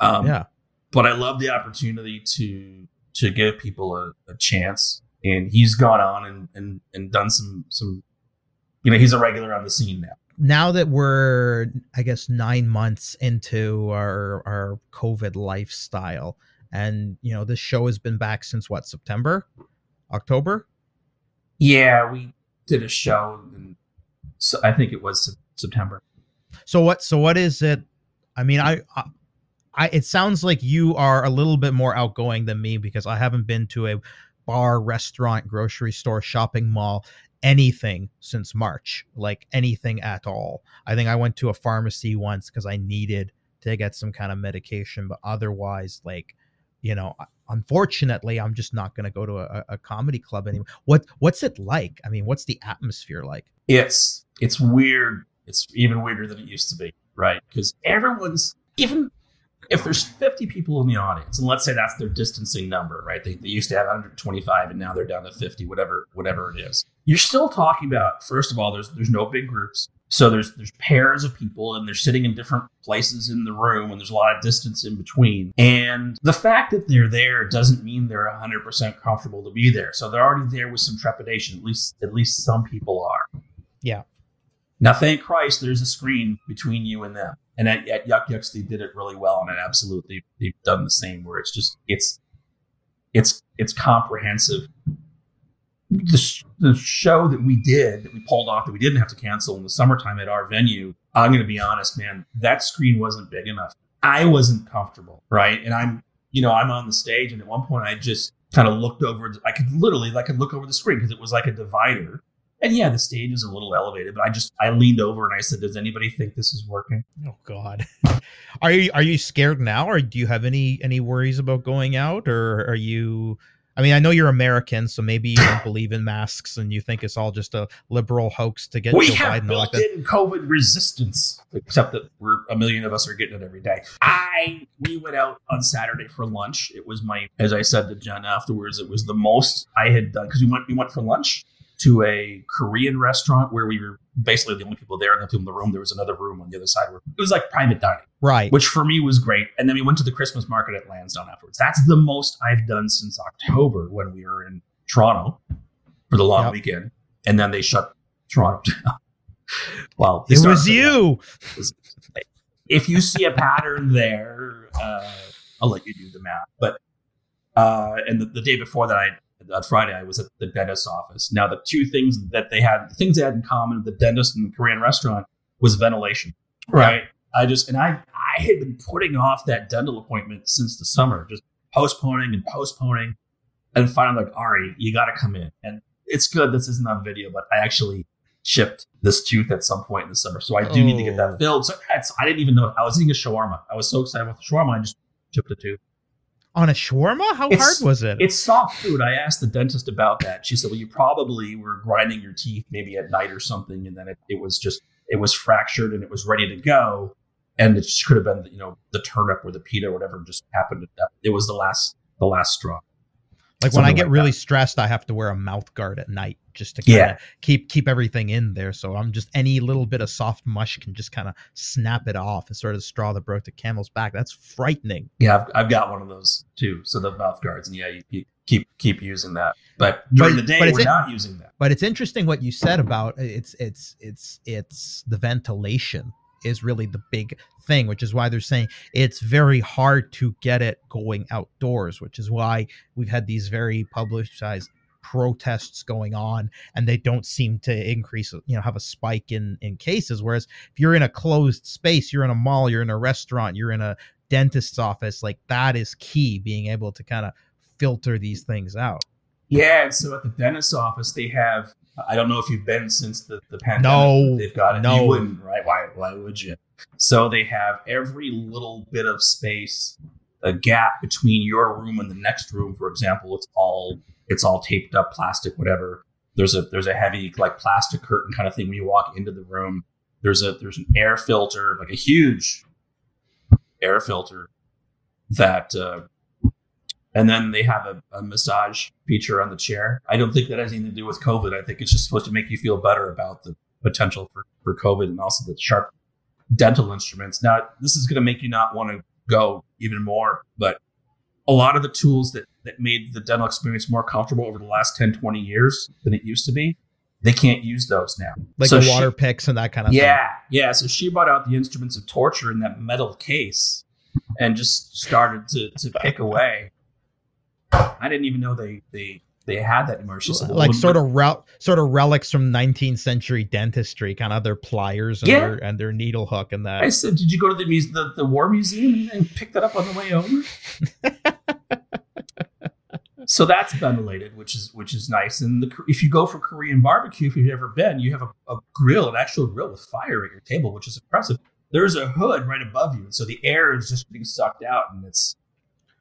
Um,
yeah
but I love the opportunity to to give people a, a chance and he's gone on and and and done some some. You know, he's a regular on the scene now.
Now that we're, I guess, nine months into our our COVID lifestyle, and you know, this show has been back since what September, October.
Yeah, we did a show, and so I think it was September.
So what? So what is it? I mean, I, I, I, it sounds like you are a little bit more outgoing than me because I haven't been to a bar, restaurant, grocery store, shopping mall, anything since March, like anything at all. I think I went to a pharmacy once because I needed to get some kind of medication, but otherwise, like, you know, unfortunately, I'm just not going to go to a, a comedy club anymore. What What's it like? I mean, what's the atmosphere like?
It's it's weird. It's even weirder than it used to be, right? Because everyone's even if there's 50 people in the audience, and let's say that's their distancing number, right? They, they used to have 125 and now they're down to 50, whatever whatever it is. You're still talking about first of all, there's there's no big groups, so there's there's pairs of people and they're sitting in different places in the room, and there's a lot of distance in between. And the fact that they're there doesn't mean they're 100% comfortable to be there. So they're already there with some trepidation. At least at least some people are.
Yeah.
Now, thank Christ, there's a screen between you and them. And at, at Yuk Yuk's, they did it really well, and it absolutely they've done the same. Where it's just it's it's it's comprehensive. The, sh- the show that we did that we pulled off that we didn't have to cancel in the summertime at our venue. I'm going to be honest, man. That screen wasn't big enough. I wasn't comfortable, right? And I'm you know I'm on the stage, and at one point I just kind of looked over. I could literally I could look over the screen because it was like a divider and yeah, the stage is a little elevated, but I just I leaned over and I said, "Does anybody think this is working?"
Oh God, are you are you scared now, or do you have any any worries about going out, or are you? I mean, I know you're American, so maybe you don't believe in masks and you think it's all just a liberal hoax to get
we
Joe
have
Biden
built-in COVID resistance, except that we're a million of us are getting it every day. I we went out on Saturday for lunch. It was my, as I said to Jen afterwards, it was the most I had done because we went we went for lunch to a Korean restaurant where we were basically the only people there, nothing in the room. There was another room on the other side where it was like private dining,
Right.
which for me was great. And then we went to the Christmas market at Lansdowne afterwards. That's the most I've done since October when we were in Toronto for the long
Yep.
weekend, and then they shut Toronto down. well,
It was you.
If you see a pattern there, uh, I'll let you do the math. But uh, and the, the day before that, I that Friday I was at the dentist's office. Now the two things that they had, the things they had in common, the dentist and the Korean restaurant, was ventilation. Right. I just and I I had been putting off that dental appointment since the summer, just postponing and postponing, and finally like Ari, you got to come in. And it's good this isn't on video, but I actually chipped this tooth at some point in the summer, so I do need to get
Oh.
that filled. So I didn't even know I was eating a shawarma. I was so excited about the shawarma, I just chipped a tooth.
On a shawarma? How
It's-
hard was it?
It's soft food. I asked the dentist about that. She said, "Well, you probably were grinding your teeth maybe at night or something, and then it, it was just it was fractured and it was ready to go, and it just could have been you know the turnip or the pita or whatever just happened. It was the last the last straw.
like when I get
like
really
that.
stressed, I have to wear a mouth guard at night just to kind of
Yeah.
keep keep everything in there. So I'm just any little bit of soft mush can just kind of snap it off and sort of the straw that broke the camel's back. That's frightening.
Yeah, I've, I've got one of those too. So the mouth guards, and yeah, you, you keep keep using that. But during
But-
the day, we're
in-
not using that.
But it's interesting what you said about uh, it's it's it's it's the ventilation is really the big thing, which is why they're saying it's very hard to get it going outdoors, which is why we've had these very publicized protests going on and they don't seem to increase you know have a spike in in cases whereas if you're in a closed space you're in a mall you're in a restaurant you're in a dentist's office like that is key being able to kind of filter these things out
Yeah, and so at the dentist's office, they have. I don't know if you've been since the, the pandemic.
No,
they've got it.
no.
You wouldn't, right? Why? Why would you? So they have every little bit of space, a gap between your room and the next room. For example, it's all it's all taped up, plastic, whatever. There's a there's a heavy like plastic curtain kind of thing when you walk into the room. There's a there's an air filter, like a huge air filter that uh, and then they have a, a massage feature on the chair. I don't think that has anything to do with COVID. I think it's just supposed to make you feel better about the potential for, for COVID and also the sharp dental instruments. Now, this is going to make you not want to go even more, but a lot of the tools that that made the dental experience more comfortable over the last 10, 20 years than it used to be. They can't use those now.
Like
So
the
she-
water picks and that kind of thing.
yeah, yeah. So she brought out the instruments of torture in that metal case and just started to, to pick away. I didn't even know they they they had that anymore. She
Like sort of rel- sort of relics from 19th century dentistry, kind of their pliers and
Yeah.
their and their needle hook and that.
I said, did you go to the muse- the, the war museum and pick that up on the way over? so that's ventilated, which is which is nice. And the, if you go for Korean barbecue, if you've ever been, you have a, a grill, an actual grill with fire at your table, which is impressive. There's a hood right above you, so the air is just being sucked out, and it's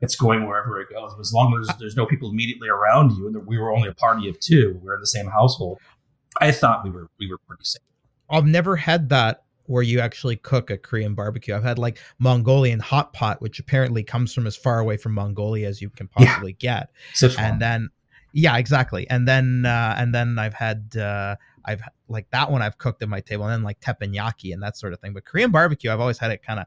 it's going wherever it goes. As long as there's no people immediately around you, and we were only a party of two, we were in the same household. I thought we were we were pretty safe.
I've never had that where you actually cook a Korean barbecue. I've had like Mongolian hot pot, which apparently comes from as far away from Mongolia as you can
Yeah.
possibly get.
Sichuan.
and then yeah exactly and then uh and then i've had uh i've like that one i've cooked at my table and then like teppanyaki and that sort of thing but korean barbecue i've always had it kind of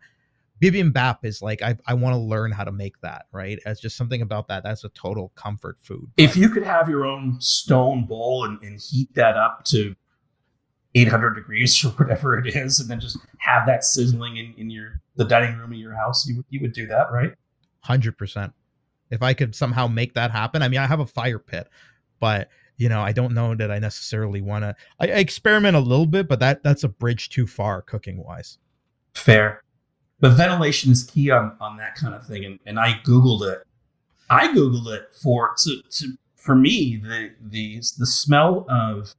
bibimbap is like i, I want to learn how to make that right it's just something about that that's a total comfort food
if you could have your own stone bowl and, and heat that up to 800 degrees or whatever it is and then just have that sizzling in, in your the dining room of your house you, would- you would do that right?
100% if i could somehow make that happen i mean i have a fire pit but you know i don't know that i necessarily want to I, I experiment a little bit but that that's a bridge too far cooking wise
fair. But ventilation is key on on that kind of thing and, and i googled it. I googled it for to, to for me the the the smell of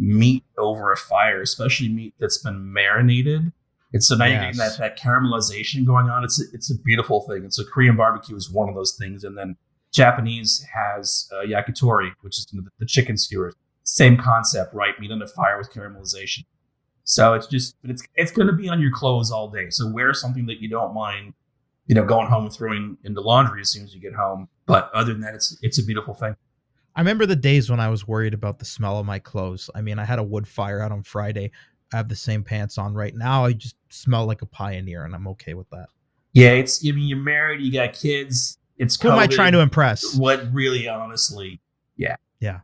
meat over a fire especially meat that's been marinated. It's so now you're getting that, that caramelization going on. It's a, it's a beautiful thing. And so korean barbecue is one of those things. And then japanese has uh, yakitori which is the, the chicken skewers. Same concept right? Meat on a fire with caramelization. So it's just but it's it's going to be on your clothes all day. So wear something that you don't mind you know going home and throwing into laundry as soon as you get home. But other than that it's it's a beautiful thing
I remember the days when I was worried about the smell of my clothes. I mean, I had a wood fire out on Friday. I have the same pants on right now. I just smell like a pioneer, and I'm okay with that.
yeah it's i mean you're married you got kids it's
Who am I trying to impress?
what really honestly Yeah, yeah.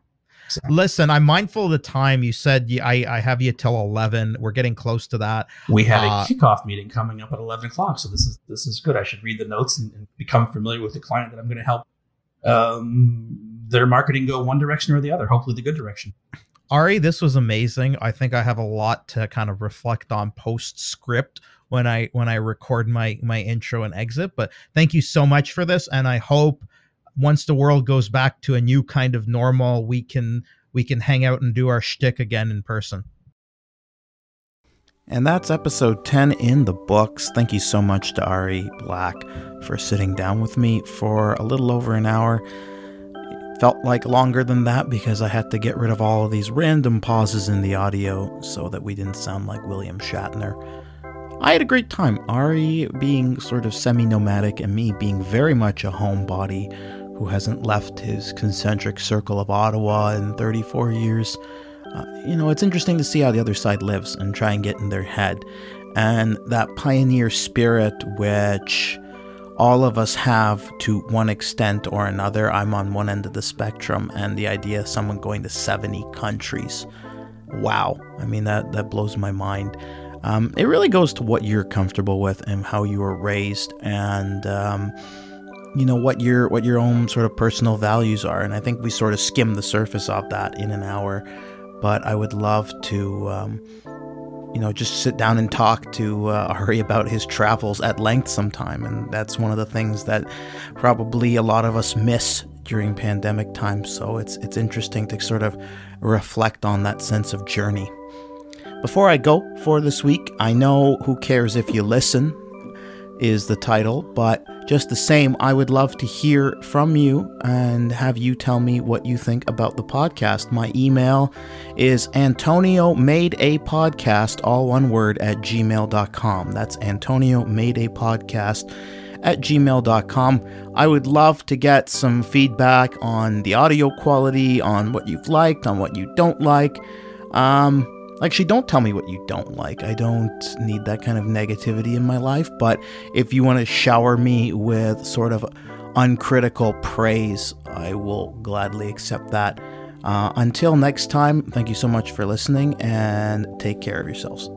So.
Listen, I'm mindful of the time. You said I, I have you till 11. We're getting close to that.
we have
Uh,
a kickoff meeting coming up at 11 o'clock so this is this is good i should read the notes and, and become familiar with the client that i'm going to help um their marketing go one direction or the other hopefully the good direction
Ari, this was amazing. I think I have a lot to kind of reflect on postscript when I when I record my my intro and exit. But thank you so much for this, and I hope once the world goes back to a new kind of normal, we can we can hang out and do our shtick again in person.
And that's episode 10 in the books. Thank you so much to Ari Black for sitting down with me for a little over an hour. Felt like longer than that because I had to get rid of all of these random pauses in the audio so that we didn't sound like William Shatner. I had a great time. Ari being sort of semi nomadic and me being very much a homebody who hasn't left his concentric circle of Ottawa in 34 years. Uh, you know, it's interesting to see how the other side lives and try and get in their head. And that pioneer spirit, which all of us have to one extent or another. I'm on one end of the spectrum, and the idea of someone going to 70 countries. Wow. I mean, that, that blows my mind. Um, it really goes to what you're comfortable with and how you were raised and um, you know what your what your own sort of personal values are and i think we sort of skim the surface of that in an hour but i would love to um, you know just sit down and talk to uh, ari about his travels at length sometime and that's one of the things that probably a lot of us miss during pandemic times. So it's it's interesting to sort of reflect on that sense of journey. Before I go for this week, I know Who Cares If You Listen is the title, but just the same, I would love to hear from you and have you tell me what you think about the podcast. My email is Antonio Made a Podcast, all one word, at gmail.com. That's Antonio Made a Podcast at gmail.com. I would love to get some feedback on the audio quality, on what you've liked, on what you don't like. Um,
Actually, don't tell me what you don't like. I don't need that kind of negativity in my life. But if you want to shower me with sort of uncritical praise, I will gladly accept that. Uh, until next time, thank you so much for listening and take care of yourselves.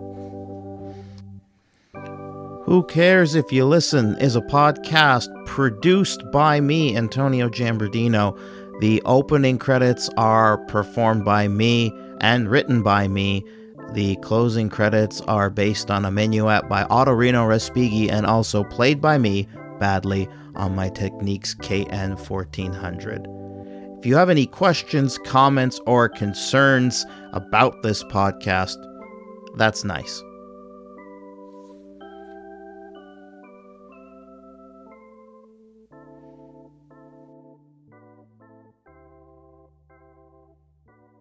Who Cares If You Listen is a podcast produced by me, Antonio Jambardino. The opening credits are performed by me and written by me. The closing credits are based on a minuet by Ottorino Respighi and also played by me badly on my Technics KN 1400. If you have any questions, comments, or concerns about this podcast, that's nice.